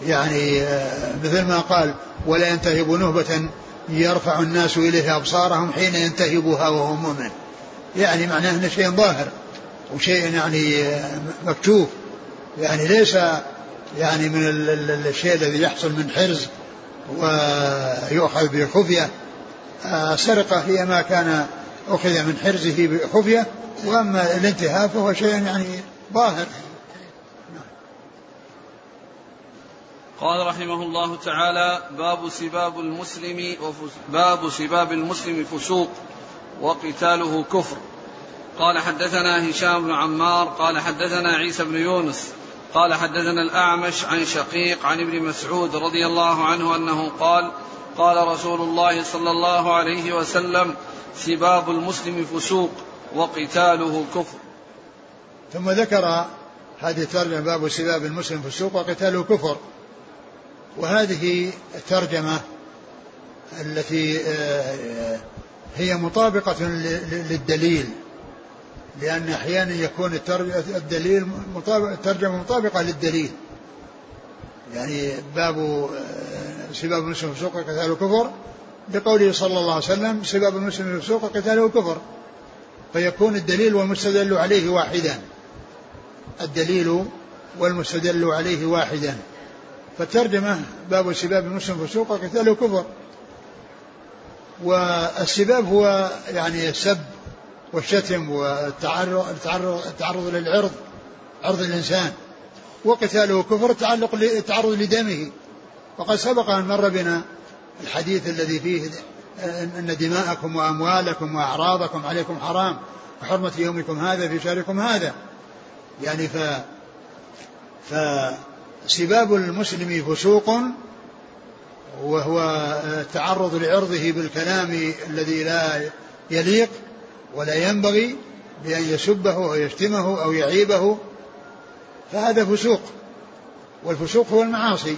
يعني آه، مثل ما قال ولا ينتهب نهبة يرفع الناس إليها أبصارهم حين ينتهبها وهو مؤمن. يعني معناه أنه شيء ظاهر. وشيء يعني آه، مكتوب. يعني ليس يعني من الشيء الذي يحصل من حرز ويؤخذ بخفية. السرقة هي ما كان أخذ من حرزه بخفية وأما الانتهاء فهو شيء يعني ظاهر. قال رحمه الله تعالى باب سباب المسلم باب سباب المسلم فسوق وقتاله كفر. قال حدثنا هشام بن عمار قال حدثنا عيسى بن يونس قال حدثنا الأعمش عن شقيق عن ابن مسعود رضي الله عنه أنه قال قال رسول الله صلى الله عليه وسلم سباب المسلم فسوق وقتاله كفر. ثم ذكر هذه الترجمة باب سباب المسلم فسوق وقتاله كفر. وهذه الترجمة التي آه، هي مطابقة للدليل. لأن أحيانا يكون الدليل مطابق الترجمة مطابقة للدليل. يعني باب آه، سباب المسلم فسوق وقتاله كفر. بقوله صلى الله عليه وسلم سباب المسلم فسوق وقتاله كفر. فيكون الدليل والمستدل عليه واحدا. الدليل والمستدل عليه واحدا. فالترجمة باب سباب المسلم فسوق وقتاله كفر. والسباب هو يعني السب والشتم والتعرض التعرض, للعرض عرض الإنسان. وقتاله كفر تعلق التعرض لدمه. وقد سبق أن مر بنا الحديث الذي فيه أن دماءكم وأموالكم وأعراضكم عليكم حرام وحرمة يومكم هذا في شهركم هذا. يعني ف فسباب المسلم فسوق وهو التعرض لعرضه بالكلام الذي لا يليق ولا ينبغي بأن يسبه أو يشتمه أو يعيبه فهذا فسوق والفسوق هو المعاصي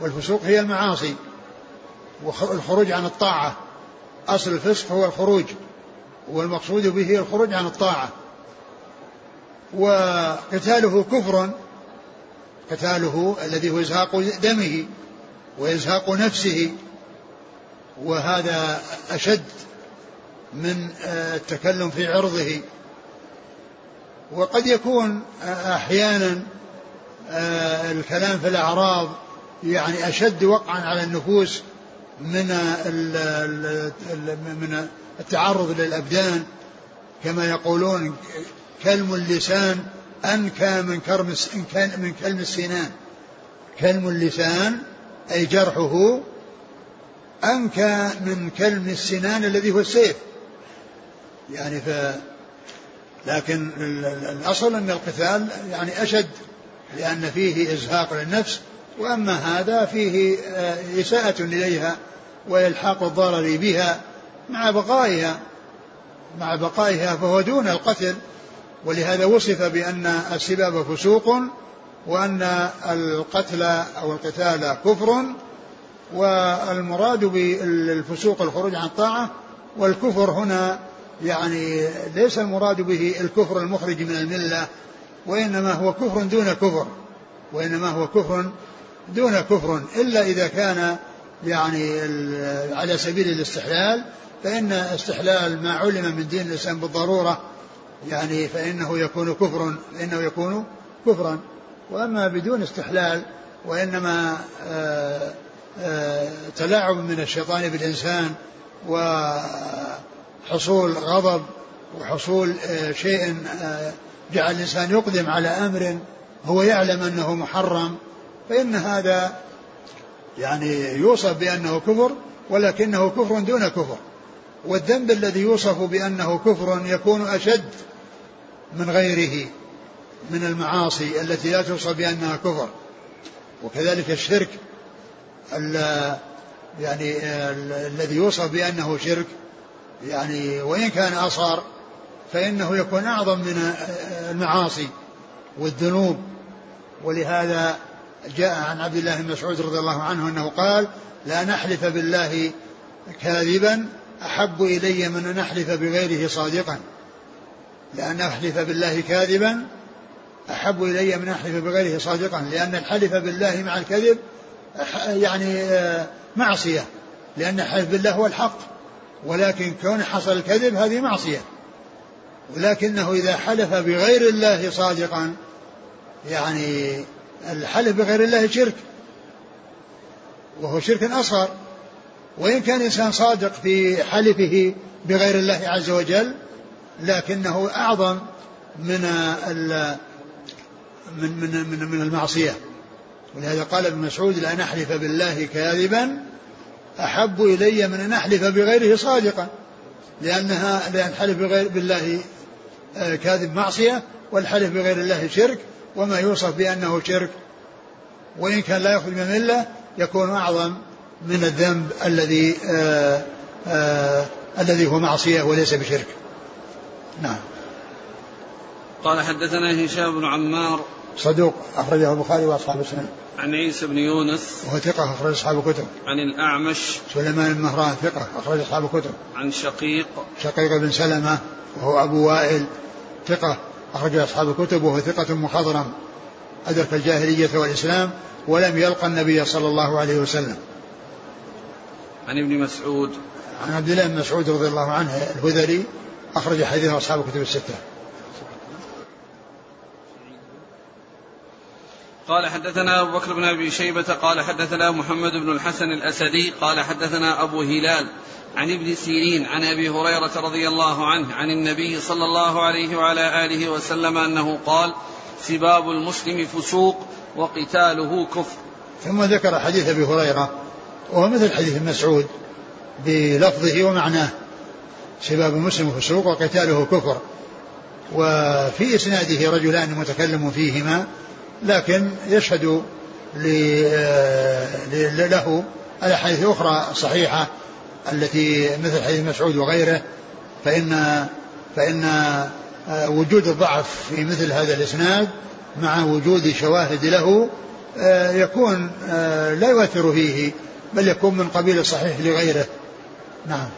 والفسوق هي المعاصي والخروج عن الطاعة أصل الفسق هو الخروج والمقصود به الخروج عن الطاعة وقتاله كفر قتاله الذي هو إزهاق دمه وإزهاق نفسه وهذا أشد من التكلم في عرضه. وقد يكون أحيانا الكلام في الأعراض يعني أشد وقعا على النفوس من من التعرض للأبدان. كما يقولون كلم اللسان أنكى من كرم من كلم السنان. كلم اللسان أي جرحه أنكى من كلم السنان الذي هو السيف. يعني ف لكن الأصل أن القتال يعني أشد لأن فيه إزهاق للنفس وأما هذا فيه آه، إساءة إليها وإلحاق الضرر بها مع بقائها مع بقائها فهو دون القتل. ولهذا وصف بأن السباب فسوق وأن القتل أو القتال كفر والمراد بالفسوق الخروج عن الطاعة والكفر هنا يعني ليس المراد به الكفر المخرج من الملة وإنما هو كفر دون كفر وإنما هو كفر دون كفر. إلا إذا كان يعني على سبيل الاستحلال فإن استحلال ما علم من دين الإسلام بالضرورة يعني فإنه يكون كفر فإنه يكون كفرا. وأما بدون استحلال وإنما آه، آه، تلاعب من الشيطان بالإنسان وحصول غضب وحصول آه، شيء جعل الإنسان يقدم على أمر هو يعلم أنه محرم فإن هذا يعني يوصف بأنه كفر ولكنه كفر دون كفر. والذنب الذي يوصف بأنه كفر يكون أشد من غيره من المعاصي التي لا توصف بأنها كفر. وكذلك الشرك يعني الذي يوصف بأنه شرك يعني وإن كان أصغر فإنه يكون أعظم من المعاصي والذنوب. ولهذا جاء عن عبد الله بن مسعود رضي الله عنه أنه قال لا نحلف بالله كاذبا أحب إلي من أن نحلف بغيره صادقا. لأن أحلف بالله كاذبا أحب إلي من أحلف بغيره صادقا. لأن الحلف بالله مع الكذب يعني آه، معصية. لأن الحلف بالله هو الحق. ولكن كون حصل الكذب هذه معصية. ولكنه إذا حلف بغير الله صادقا يعني الحلف بغير الله شرك. وهو شرك أصغر. وإن كان الإنسان صادق في حلفه بغير الله عز وجل لكنه أعظم من من من, من المعصية. ولهذا قال ابن مسعود لأن أحلف بالله كاذبا أحب إلي من أن أحلف بغيره صادقا لأنها لأن حلف بغير بالله آه، كاذب معصية والحلف بغير الله شرك وما يوصف بأنه شرك. وإن كان لا يخرج من الملة يكون أعظم من الذنب الذي آآ آآ الذي هو معصية وليس بشرك. نعم. قال حدثنا هشام بن عمار صدوق أخرجه البخاري وأصحاب السنن. عن عيسى بن يونس. وهو ثقة أخرج أصحاب الكتب. عن الأعمش. سليمان بن مهران ثقة أخرج أصحاب الكتب. عن شقيق. شقيق بن سلمة وهو أبو وائل ثقة أخرج أصحاب الكتب وهو ثقة مخضرم. أدرك الجاهلية والإسلام ولم يلقى النبي صلى الله عليه وسلم. عن ابن مسعود. عن عبد الله بن مسعود رضي الله عنه الهذلي أخرج حديثه أصحاب الكتب الستة. قال حدثنا أبو بكر بن أبي شيبة قال حدثنا محمد بن الحسن الأسدي قال حدثنا أبو هلال عن ابن سيرين عن أبي هريرة رضي الله عنه عن النبي صلى الله عليه وعلى آله وسلم أنه قال سباب المسلم فسوق وقتاله كفر. ثم ذكر حديث أبي هريرة وهو مثل حديث مسعود بلفظه ومعناه سباب المسلم فسوق وقتاله كفر. وفي إسناده رجلان متكلم فيهما لكن يشهد له الأحاديث الأخرى صحيحة التي مثل حديث مسعود وغيره فإن فإن وجود الضعف في مثل هذا الإسناد مع وجود شواهد له يكون لا يؤثر فيه بل يكون من قبيل الصحيح لغيره. نعم.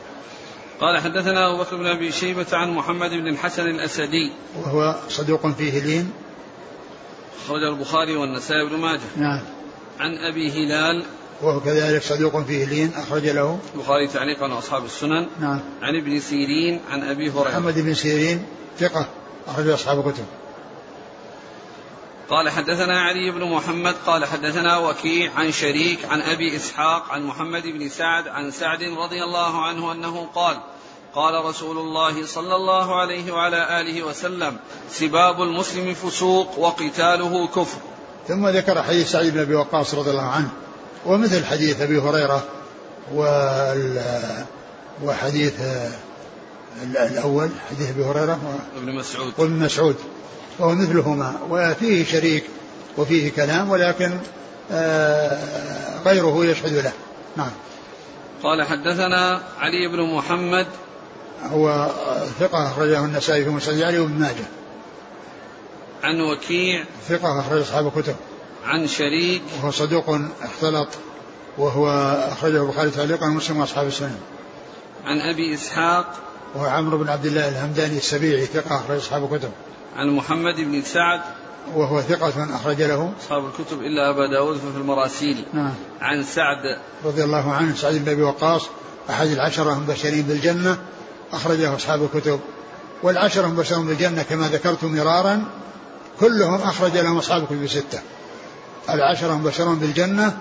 قال حدثنا أبو بكر بن أبي شيبة عن محمد بن الحسن الأسدي. وهو صدوق فيه لين. أخرج البخاري والنسائي بن ماجه. نعم. عن أبي هلال. وهو كذلك صدوق فيه لين أخرج له. البخاري تعليقا وأصحاب السنن. نعم. عن ابن سيرين عن أبي هريرة. محمد بن سيرين ثقة أخرج أصحاب الكتب. قال حدثنا علي بن محمد قال حدثنا وكيع عن شريك عن أبي إسحاق عن محمد بن سعد عن سعد رضي الله عنه أنه قال قال رسول الله صلى الله عليه وعلى آله وسلم سباب المسلم فسوق وقتاله كفر. ثم ذكر حديث سعيد بن أبي وقاص رضي الله عنه ومثل حديث أبي هريرة وحديث الأول حديث أبي هريرة وابن مسعود. وابن مسعود وهو مثلهما وفيه شريك وفيه كلام ولكن آه، غيره يشهد له. نعم. قال حدثنا علي بن محمد هو ثقة أخرجه النسائي في مسجد علي وابن ماجه. عن وكيع. ثقة أخرج أصحاب الكتب. عن شريك. وهو صدوق اختلط وهو أخرجه البخاري تعليقا ومسلم وأصحاب السنن. عن أبي إسحاق. وهو عمرو بن عبد الله الهمداني السبيعي ثقة أخرج أصحاب الكتب. عن محمد بن سعد. وهو ثقة أخرج له أصحاب الكتب إلا أبا داود في المراسيل. نعم. عن سعد. رضي الله عنه سعد بن أبي وقاص أحد العشرة المبشرين بالجنة. أخرجه أصحاب الكتب. والعشرة المبشرون بالجنة كما ذكرت مرارا. كلهم أخرج لهم أصحاب الكتب الستة العشرة المبشرون بالجنة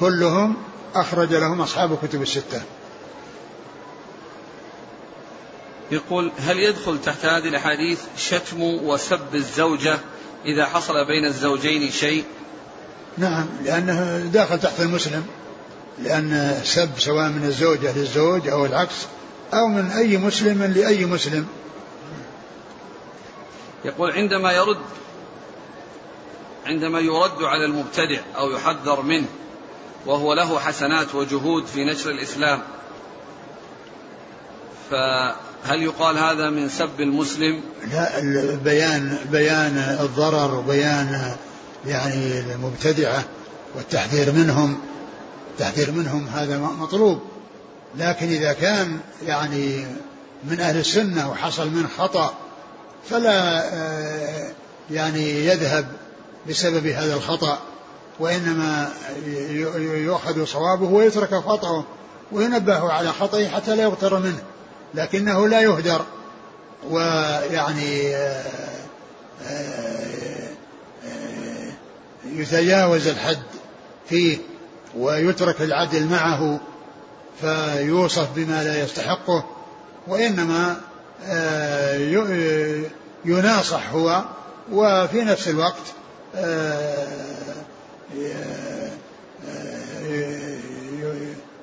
كلهم أخرج لهم أصحاب الكتب الستة. يقول هل يدخل تحت هذه الأحاديث شتم وسب الزوجة إذا حصل بين الزوجين شيء؟ نعم لأنه داخل تحت المسلم. لأن السب سواء من الزوجة للزوج أو العكس أو من أي مسلم لأي مسلم يقول عندما يرد عندما يرد على المبتدع أو يحذر منه وهو له حسنات وجهود في نشر الإسلام فهل يقال هذا من سب المسلم؟ لا بيان بيان الضرر وبيان يعني المبتدعة والتحذير منهم التحذير منهم هذا مطلوب لكن إذا كان يعني من أهل السنة وحصل من خطأ فلا آه، يعني يذهب بسبب هذا الخطأ وإنما يؤخذ صوابه ويترك خطأه وينبه على خطئه حتى لا يغتر منه لكنه لا يهدر. ويعني آه، آه، يتجاوز الحد فيه ويترك العدل معه فيوصف بما لا يستحقه وإنما آه، يناصح هو وفي نفس الوقت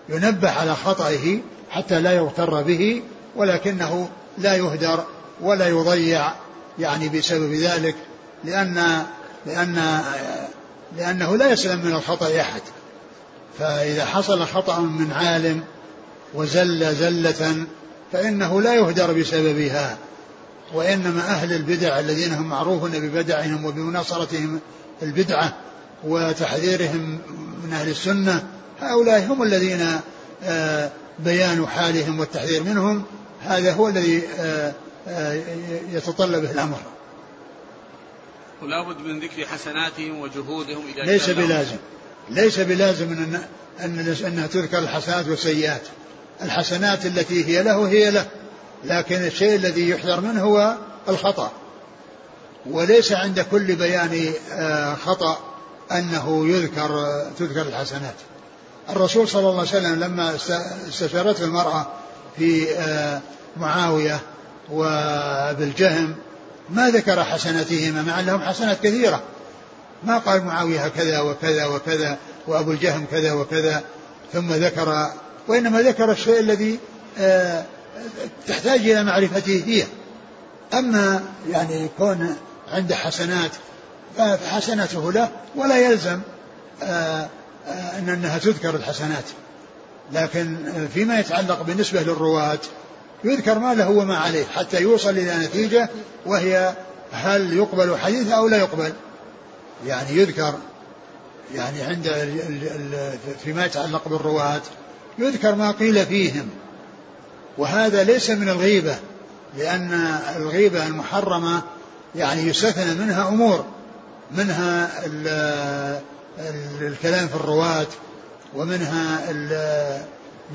ينبه على خطئه حتى لا يغتر به ولكنه لا يهدر ولا يضيع يعني بسبب ذلك لأن لأن لأنه لا يسلم من الخطأ أحد. فإذا حصل خطأ من عالم وزل زلة فإنه لا يهدر بسببها وإنما أهل البدع الذين هم معروفون ببدعهم وبمناصرتهم البدعة وتحذيرهم من أهل السنة هؤلاء هم الذين آه، بيان حالهم والتحذير منهم هذا هو الذي آه، آه، يتطلبه الأمر. ولا بد من ذكر حسناتهم وجهودهم إذا ليس بلازم. ليس بلازم أن أن أنها تذكر الحسنات والسيئات. الحسنات التي هي له هي له لكن الشيء الذي يحذر منه هو الخطأ. وليس عند كل بيان آه، خطأ أنه يذكر تذكر الحسنات. الرسول صلى الله عليه وسلم لما استشارته المرأة في آه، معاوية وبالجهم ما ذكر حسناتهما مع أنهم حسنات كثيرة. ما قال معاوية كذا وكذا وكذا وأبو الجهم كذا وكذا ثم ذكر وإنما ذكر الشيء الذي آه، تحتاج إلى معرفته هي. أما يعني يكون عنده حسنات فحسناته له ولا يلزم آه، آه، أن أنها تذكر الحسنات. لكن فيما يتعلق بالنسبة للرواة يذكر ما له وما عليه حتى يوصل إلى نتيجة وهي هل يقبل حديث أو لا يقبل. يعني يذكر يعني عند فيما يتعلق بالرواة يذكر ما قيل فيهم. وهذا ليس من الغيبة لأن الغيبة المحرمة يعني يستثنى منها أمور منها ال ال الكلام في الرواة ومنها ال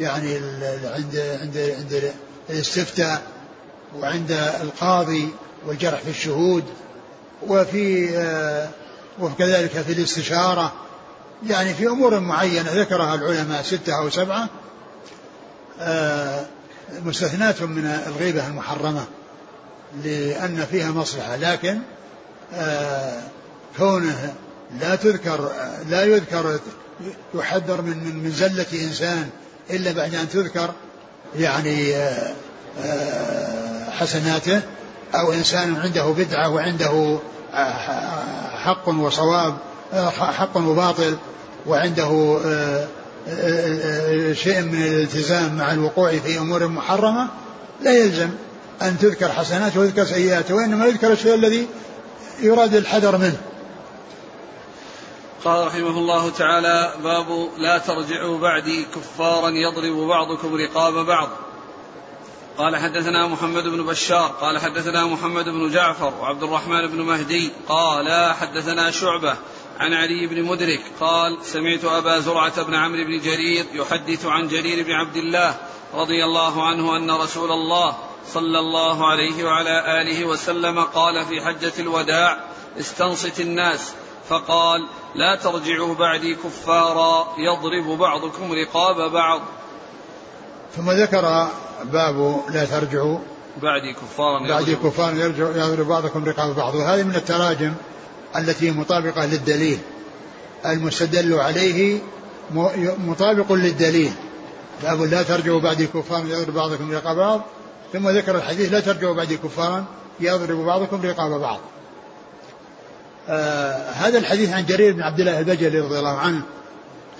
يعني ال عند عند عند الاستفتاء وعند القاضي والجرح في الشهود وفي وكذلك في الاستشارة يعني في أمور معينة ذكرها العلماء ستة أو سبعة مستثناة من الغيبة المحرمة لأن فيها مصلحة لكن كونه لا تذكر لا يذكر يحذر من من زلة إنسان إلا بعد أن تذكر يعني حسناته أو إنسان عنده بدعة وعنده حق وصواب حق وباطل وعنده شيء من الالتزام مع الوقوع في أمور محرمة لا يلزم أن تذكر حسناته ويذكر سيئاته وإنما يذكر الشيء الذي يراد الحذر منه. قال رحمه الله تعالى باب لا ترجعوا بعدي كفارا يضرب بعضكم رقاب بعض. قال حدثنا محمد بن بشار قال حدثنا محمد بن جعفر وعبد الرحمن بن مهدي قال حدثنا شعبة عن علي بن مدرك قال سمعت أبا زرعة بن عمرو بن جرير يحدث عن جرير بن عبد الله رضي الله عنه أن رسول الله صلى الله عليه وعلى آله وسلم قال في حجة الوداع استنصت الناس. فقال لا ترجعوا بعدي كفارا يضرب بعضكم رقاب بعض. ثم ذكر باب لا ترجعوا. بعدي كفارا بعدي كفارا يرجع يضرب بعضكم رقاب بعض. وهذه من التراجم التي مطابقة للدليل. المستدل عليه مطابق للدليل. باب لا ترجعوا بعدي كفارا يضرب بعضكم رقاب بعض. ثم ذكر الحديث لا ترجعوا بعدي كفارا يضرب بعضكم رقاب بعض. آه هذا الحديث عن جرير بن عبد الله البجلي رضي الله عنه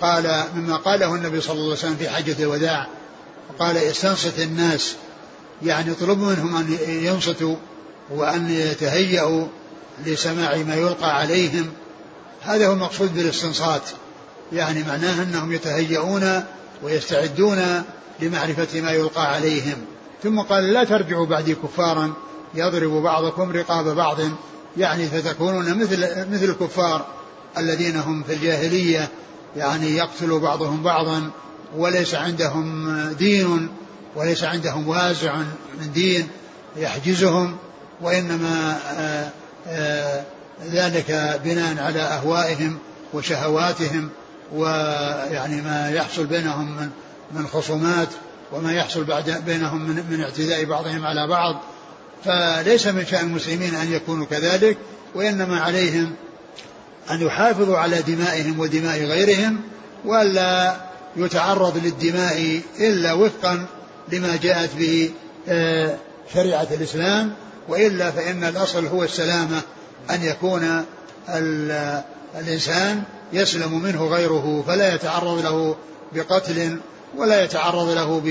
قال مما قاله النبي صلى الله عليه وسلم في حجة الوداع. قال استنصت الناس يعني اطلب منهم أن ينصتوا وأن يتهيأوا لسماع ما يلقى عليهم. هذا هو المقصود بالاستنصات يعني معناه أنهم يتهيئون ويستعدون لمعرفة ما يلقى عليهم. ثم قال لا ترجعوا بعدي كفارا يضرب بعضكم رقاب بعض يعني فتكونون مثل مثل الكفار الذين هم في الجاهلية يعني يقتل بعضهم بعضا وليس عندهم دين وليس عندهم وازع من دين يحجزهم وإنما آه، آه، ذلك بناء على أهوائهم وشهواتهم ويعني ما يحصل بينهم من من خصومات وما يحصل بعد بينهم من, من اعتداء بعضهم على بعض. فليس من شأن المسلمين أن يكونوا كذلك وإنما عليهم أن يحافظوا على دمائهم ودماء غيرهم وألا يتعرض للدماء إلا وفقا لما جاءت به آه، شريعة الإسلام. وإلا فإن الأصل هو السلامة أن يكون الإنسان يسلم منه غيره فلا يتعرض له بقتل ولا يتعرض له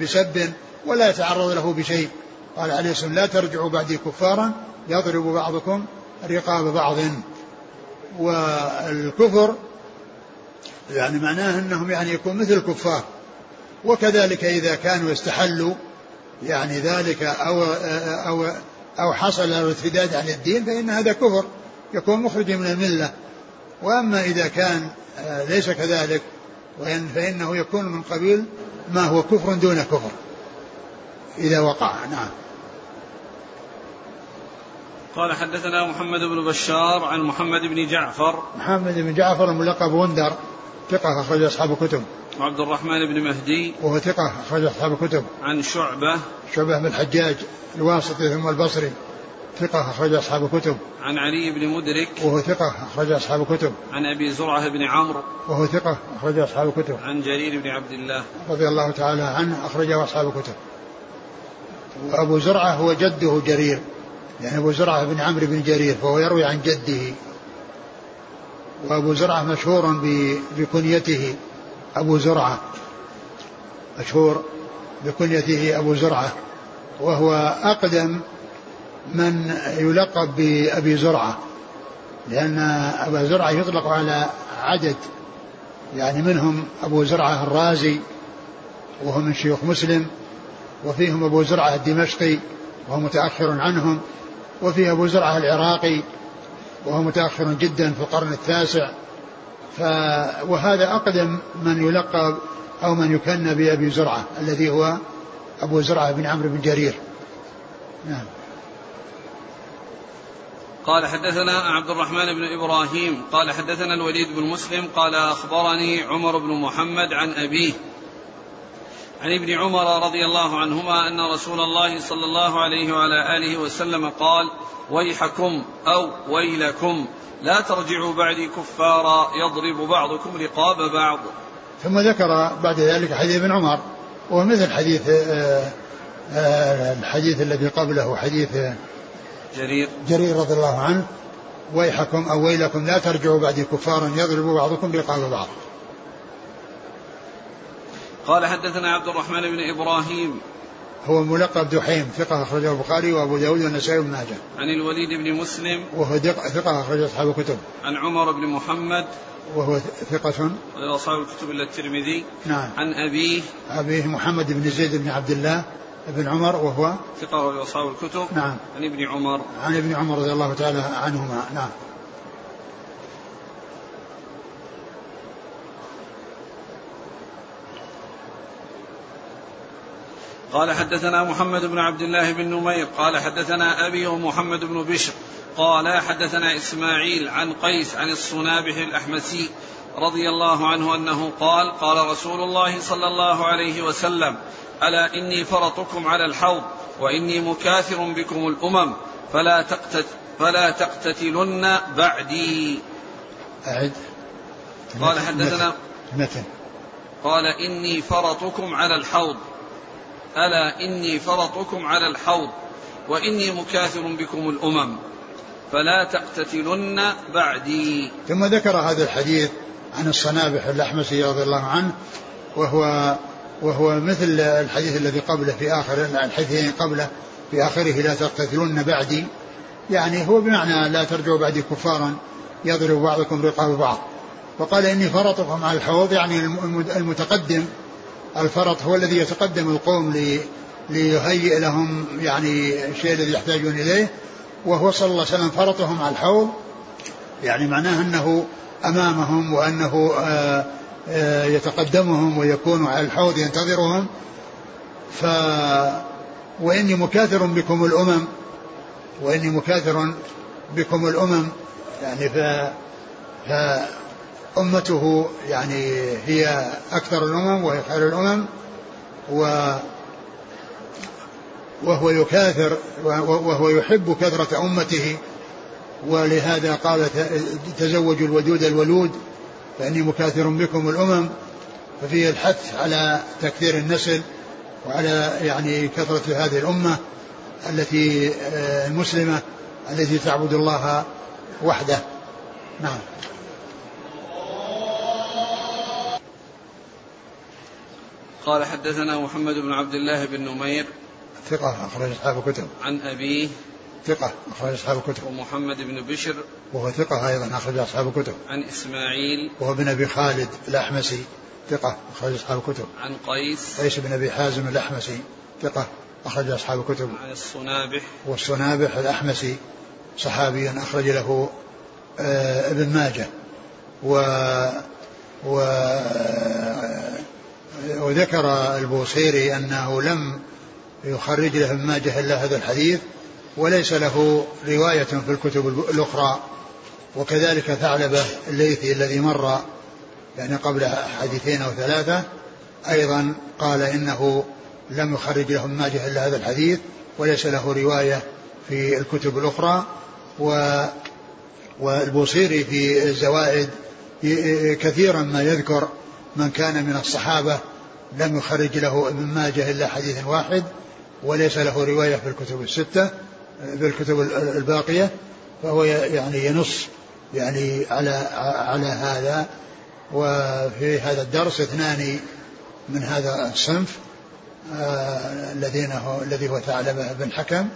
بسب ولا يتعرض له بشيء. قال عليه السلام لا ترجعوا بعدي كفارا يضرب بعضكم رقاب بعض. والكفر يعني معناه انهم يعني يكون مثل الكفار. وكذلك إذا كانوا استحلوا يعني ذلك أو أو أو حصل الارتداد عن الدين فإن هذا كفر يكون مخرجا من الملة. وأما إذا كان آه، ليس كذلك وإن فإنه يكون من قبيل ما هو كفر دون كفر. إذا وقع نعم. قال حدثنا محمد بن بشار عن محمد بن جعفر. محمد بن جعفر الملقب وندر. ثقة أخرج أصحاب الكتب. وعبد الرحمن بن مهدي. وهو ثقة أخرج أصحاب الكتب. عن شعبة. شعبة بن الحجاج الواسطي ثم البصري. ثقة أخرج أصحاب الكتب. عن علي بن مدرك. وهو ثقة أخرج أصحاب الكتب. عن أبي زرعة بن عمرو. وهو ثقة أخرج أصحاب الكتب. عن جرير بن عبد الله. رضي الله تعالى عنه أخرجه أصحاب الكتب. وأبو زرعة هو جده جرير. يعني أبو زرعة بن عمرو بن جرير فهو يروي عن جده. وأبو زرعة مشهور بكنيته. أبو زرعة. مشهور بكنيته أبو زرعة. وهو أقدم من يلقب بأبي زرعة. لأن أبا زرعة يطلق على عدد. يعني منهم أبو زرعة الرازي وهو من شيوخ مسلم وفيهم أبو زرعة الدمشقي وهو متأخر عنهم وفي أبو زرعة العراقي وهو متأخر جدا في القرن التاسع. ف وهذا أقدم من يلقب أو من يكنى بأبي زرعة الذي هو أبو زرعة بن عمرو بن جرير. نعم. قال حدثنا عبد الرحمن بن إبراهيم قال حدثنا الوليد بن مسلم قال أخبرني عمر بن محمد عن أبيه عن ابن عمر رضي الله عنهما أن رسول الله صلى الله عليه وعلى آله وسلم قال ويحكم أو ويلكم. لا ترجعوا بعدي كفارا. يضرب بعضكم رقاب بعض. ثم ذكر بعد ذلك حديث ابن عمر ومثل حديث آه، آه، الحديث الذي قبله حديث جرير. جرير رضي الله عنه. ويحكم أو ويلكم لا ترجعوا بعدي كفارا. يضرب بعضكم رقاب بعض. قال حدثنا عبد الرحمن بن إبراهيم. هو ملقب دحيم ثقة أخرجه البخاري وأبو داود والنسائي وابن ماجه. عن الوليد بن مسلم وهو ثقة أخرج أصحاب الكتب. عن عمر بن محمد وهو ثقة أصحاب الكتب إلا الترمذي. نعم. عن أبيه أبيه محمد بن زيد بن عبد الله بن عمر وهو ثقة أصحاب الكتب. نعم. عن ابن عمر. عن ابن عمر رضي الله تعالى عنهما نعم. قال حدثنا محمد بن عبد الله بن نمير قال حدثنا أبي ومحمد بن بشر قال حدثنا إسماعيل عن قيس عن الصنابح الأحمسي رضي الله عنه أنه قال قال رسول الله صلى الله عليه وسلم ألا إني فرطكم على الحوض وإني مكاثر بكم الأمم فلا تقتت فلا تقتتلن بعدي. أعد. قال حدثنا متن. قال إني فرطكم على الحوض. ألا إني فرطكم على الحوض وإني مكاثر بكم الأمم فلا تقتتلن بعدي. ثم ذكر هذا الحديث عن الصنابح الأحمسي رضي الله عنه وهو وهو مثل الحديث الذي قبله في آخر الحديثين قبله في آخره لا تقتتلن بعدي. يعني هو بمعنى لا ترجعوا بعدي كفارا يضرب بعضكم رقاب بعض. وقال إني فرطكم على الحوض يعني المتقدم الفرط هو الذي يتقدم القوم لي ليهيئ لهم يعني الشيء الذي يحتاجون إليه. وهو صلى الله عليه وسلم فرطهم على الحوض. يعني معناه أنه أمامهم وأنه آه، آه، يتقدمهم ويكون على الحوض ينتظرهم. ف وإني مكاثر بكم الأمم وإني مكاثر بكم الأمم. يعني ف ف أمته يعني هي أكثر الأمم وهي خير الأمم و وهو يكاثر وهو يحب كثرة أمته ولهذا قال تزوجوا الودود الولود فإني مكاثر بكم الأمم ففيه الحث على تكثير النسل وعلى يعني كثرة هذه الأمة التي آه، المسلمة التي تعبد الله وحده. نعم. قال حدثنا محمد بن عبد الله بن نمير ثقة أخرج أصحاب الكتب. عن أبيه ثقة أخرج أصحاب الكتب. ومحمد بن بشر وهو ثقة أيضا أخرج أصحاب الكتب. عن إسماعيل وهو بن أبي خالد الأحمسي ثقة أخرج أصحاب الكتب. عن قيس قيس بن أبي حازم الأحمسي ثقة أخرج أصحاب الكتب. عن الصنابح والصنابح الأحمسي صحابي أخرج له آه ابن ماجه. و و وذكر البوصيري أنه لم يخرج له ابن ماجه إلا هذا الحديث وليس له رواية في الكتب الأخرى وكذلك ثعلبة الليثي الذي مر يعني قبل حديثين أو ثلاثة. أيضا قال إنه لم يخرج له ابن ماجه إلا هذا الحديث وليس له رواية في الكتب الأخرى. و والبوصيري في الزوائد كثيرا ما يذكر من كان من الصحابة لم يخرج له ابن ماجه إلا حديث واحد وليس له رواية في الكتب الستة في الكتب الباقية فهو يعني ينص يعني على على هذا. وفي هذا الدرس اثنان من هذا الصنف آه الذين هو الذي هو ثعلبة بن حكم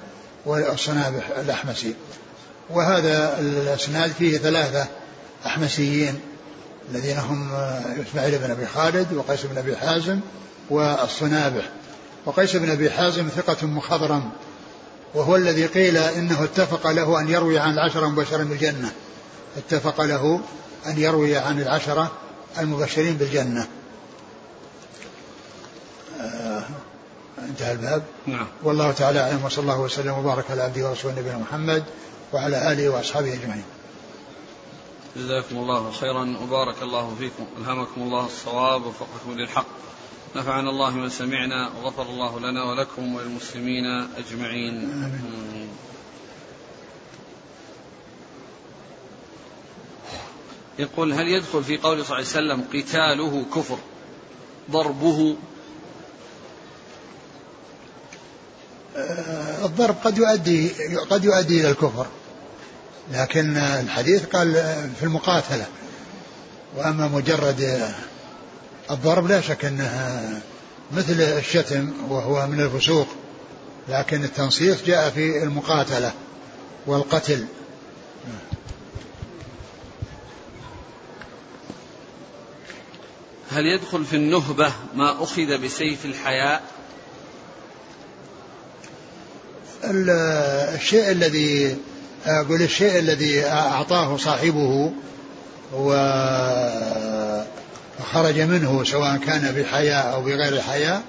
والصنابح الأحمسي. وهذا الأسناد فيه ثلاثة أحمسيين. الذين هم إسماعيل بن أبي خالد وقيس بن أبي حازم والصنابح. وقيس بن أبي حازم ثقة مخضرم وهو الذي قيل إنه اتفق له أن يروي عن العشرة المبشرين بالجنة. اتفق له أن يروي عن العشرة المبشرين بالجنة. آه انتهى الباب. نعم. والله تعالى أعلم وصلى الله وسلم وبارك على عبده ورسوله نبينا محمد وعلى آله وأصحابه أجمعين. جزاكم الله خيرا وبارك الله فيكم. ألهمكم الله الصواب ووفقكم للحق. نفعنا الله من سمعنا وغفر الله لنا ولكم وللمسلمين أجمعين. آمين. يقول هل يدخل في قول صلى الله عليه وسلم قتاله كفر؟ ضربه. الضرب قد يؤدي قد يؤدي إلى الكفر. لكن الحديث قال في المقاتلة. وأما مجرد الضرب لا شك انه مثل الشتم وهو من الفسوق لكن التنصيص جاء في المقاتلة والقتل. هل يدخل في النهبة ما أخذ بسيف الحياء؟ الشيء الذي أقول الشيء الذي أعطاه صاحبه وخرج منه سواء كان بحياء أو بغير حياء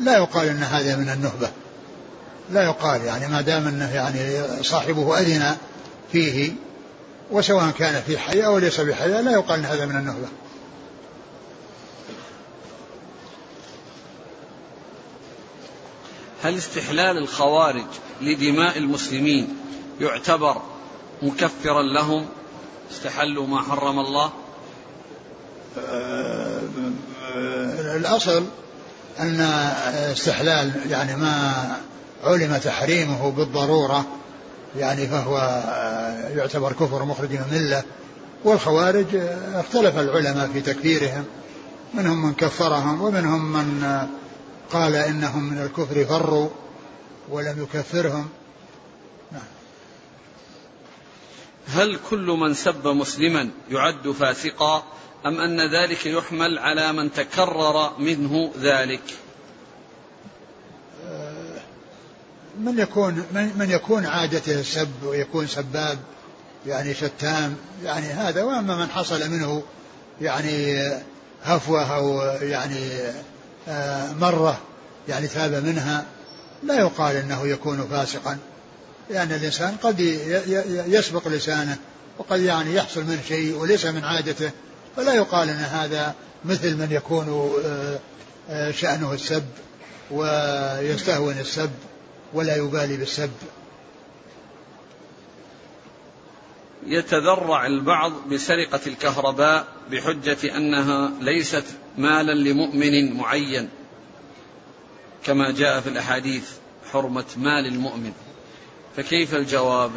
لا يقال أن هذا من النهبة. لا يقال يعني ما دام أنه يعني صاحبه أذن فيه وسواء كان في حياء أو ليس بحياء لا يقال أن هذا من النهبة. هل استحلال الخوارج لدماء المسلمين يعتبر مكفرا لهم استحلوا ما حرم الله. آه، الأصل أن استحلال يعني ما علم تحريمه بالضرورة يعني فهو يعتبر كفر مخرج من الملة والخوارج اختلف العلماء في تكفيرهم منهم من كفرهم ومنهم من قال إنهم من الكفر فروا ولم يكفرهم نعم. هل كل من سب مسلما يعد فاسقا أم أن ذلك يحمل على من تكرر منه ذلك؟ آه، من يكون من يكون عادته السب ويكون سباب يعني شتام يعني هذا وأما من حصل منه يعني هفوة أو يعني آه، مرة يعني تاب منها لا يقال إنه يكون فاسقا. لأن الإنسان قد يسبق لسانه وقد يعني يحصل منه شيء وليس من عادته فلا يقال إن هذا مثل من يكون آه، آه، شأنه السب ويستهون السب ولا يبالي بالسب. يتذرع البعض بسرقة الكهرباء بحجة أنها ليست مالا لمؤمن معين كما جاء في الأحاديث حرمة مال المؤمن. فكيف الجواب؟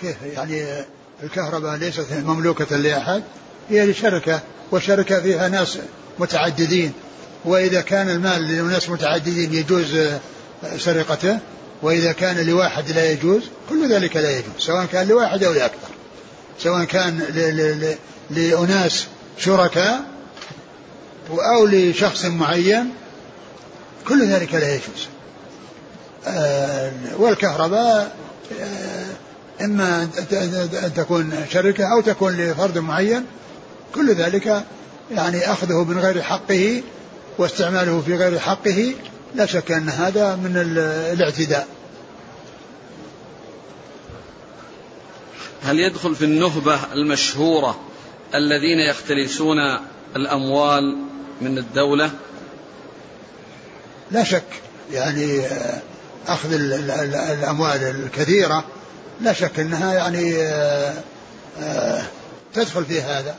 كيف؟ يعني الكهرباء ليست مملوكة لأحد هي لشركة والشركة فيها ناس متعددين. وإذا كان المال لناس متعددين يجوز سرقته وإذا كان لواحد لا يجوز كل ذلك لا يجوز سواء كان لواحد أو لأكثر. سواء كان لأناس شركاء أو لشخص معين كل ذلك لا يجوز. آه، والكهرباء آه، إما أن تكون شركة أو تكون لفرد معين كل ذلك يعني أخذه من غير حقه واستعماله في غير حقه لا شك أن هذا من الاعتداء. هل يدخل في النهبة المشهورة الذين يختلسون الأموال من الدولة؟ لا شك يعني أخذ الأموال الكثيرة لا شك أنها يعني تدخل في هذا.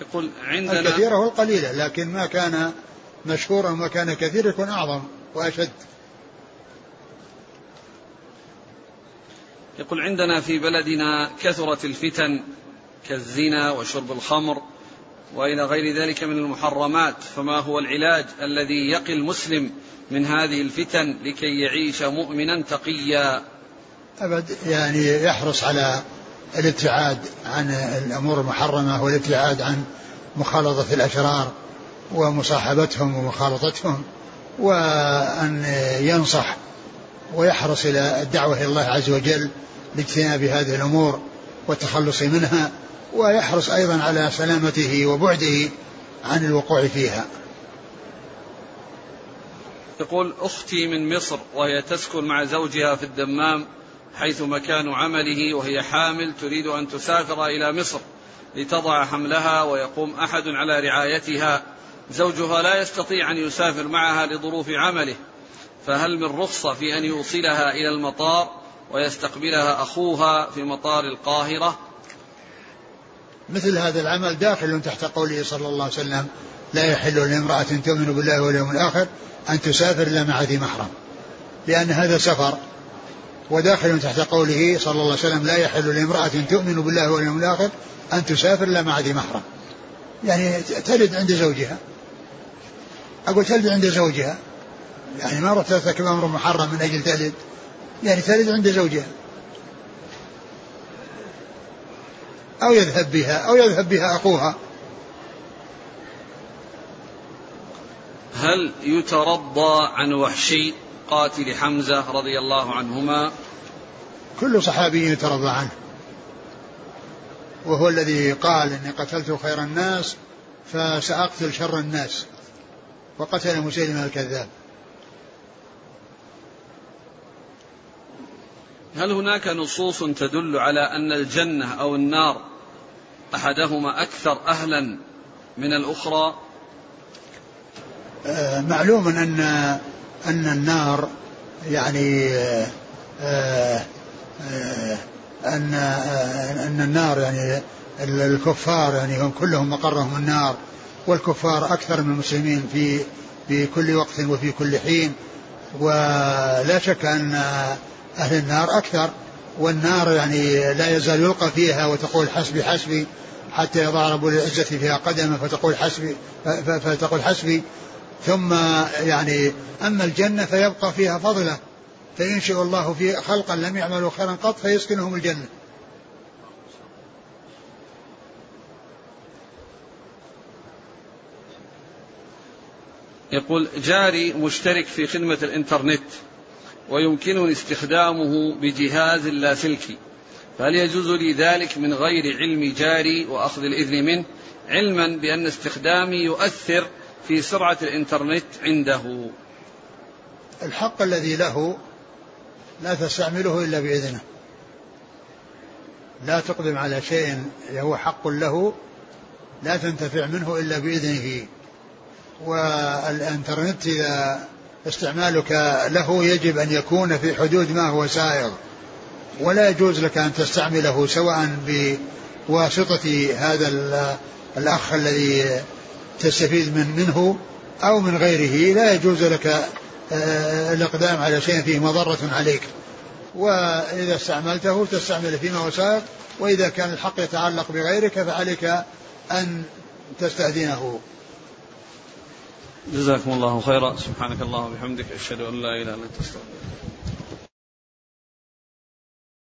يقول عندنا الكثيرة والقليلة لكن ما كان مشهورا وما كان كثير يكون أعظم وأشد. يقول عندنا في بلدنا كثرت الفتن كالزنا وشرب الخمر. وإلى غير ذلك من المحرمات. فما هو العلاج الذي يقي المسلم من هذه الفتن لكي يعيش مؤمنا تقيا؟ أبد يعني يحرص على الابتعاد عن الأمور المحرمة والابتعاد عن مخالطة الأشرار ومصاحبتهم ومخالطتهم وأن ينصح ويحرص إلى الدعوة إلى الله عز وجل لاجتناب هذه الأمور والتخلص منها. ويحرص أيضا على سلامته وبعده عن الوقوع فيها. تقول أختي من مصر وهي تسكن مع زوجها في الدمام حيث مكان عمله وهي حامل تريد أن تسافر إلى مصر لتضع حملها ويقوم أحد على رعايتها زوجها لا يستطيع أن يسافر معها لظروف عمله فهل من رخصة في أن يوصلها إلى المطار ويستقبلها أخوها في مطار القاهرة مثل هذا العمل داخل تحت قوله صلى الله عليه وسلم لا يحل لامرأة تؤمن بالله واليوم الآخر أن تسافر إلا مع ذي محرم. لأن هذا سفر وداخل تحت قوله صلى الله عليه وسلم لا يحل لامرأة تؤمن بالله واليوم الآخر أن تسافر إلا مع ذي محرم. يعني تلد عند زوجها. أقول تلد عند زوجها. يعني ما رحت ترتكب أمر محرم من أجل تلد. يعني تلد عند زوجها. أو يذهب بها أو يذهب بها أخوها. هل يترضى عن وحشي قاتل حمزة رضي الله عنهما؟ كل صحابي يترضى عنه. وهو الذي قال إني قتلت خير الناس فسأقتل شر الناس وقتل مسيلمة الكذاب. هل هناك نصوص تدل على أن الجنة أو النار أحدهما أكثر أهلا من الأخرى؟ آه، معلوم أن أن النار يعني آه، آه، أن أن النار يعني الكفار يعني هم كلهم مقرهم النار والكفار أكثر من المسلمين في في كل وقت وفي كل حين. ولا شك أن أهل النار أكثر والنار يعني لا يزال يلقى فيها وتقول حسبي حسبي حتى يضع رب العزة فيها قدمه فتقول حسبي فتقول حسبي. ثم يعني أما الجنة فيبقى فيها فضلة فينشئ الله في خلقا لم يعملوا خيرا قط فيسكنهم الجنة. يقول جاري مشترك في خدمة الإنترنت. ويمكنني استخدامه بجهاز لاسلكي فهل يجوز لي ذلك من غير علم جاري وأخذ الإذن منه؟ علما بأن استخدامي يؤثر في سرعة الإنترنت عنده. الحق الذي له لا تستعمله إلا بإذنه. لا تقدم على شيء هو حق له لا تنتفع منه إلا بإذنه. والإنترنت إذا استعمالك له يجب أن يكون في حدود ما هو سائغ ولا يجوز لك أن تستعمله سواء بواسطة هذا الأخ الذي تستفيد من منه أو من غيره. لا يجوز لك آه، الإقدام على شيء فيه مضرة عليك. وإذا استعملته تستعمل فيما هو سائغ وإذا كان الحق يتعلق بغيرك فعليك أن تستأذنه. جزاكم الله خيرا. سبحانك اللهم وبحمدك أشهد أن لا إله إلا أنت أستغفرك.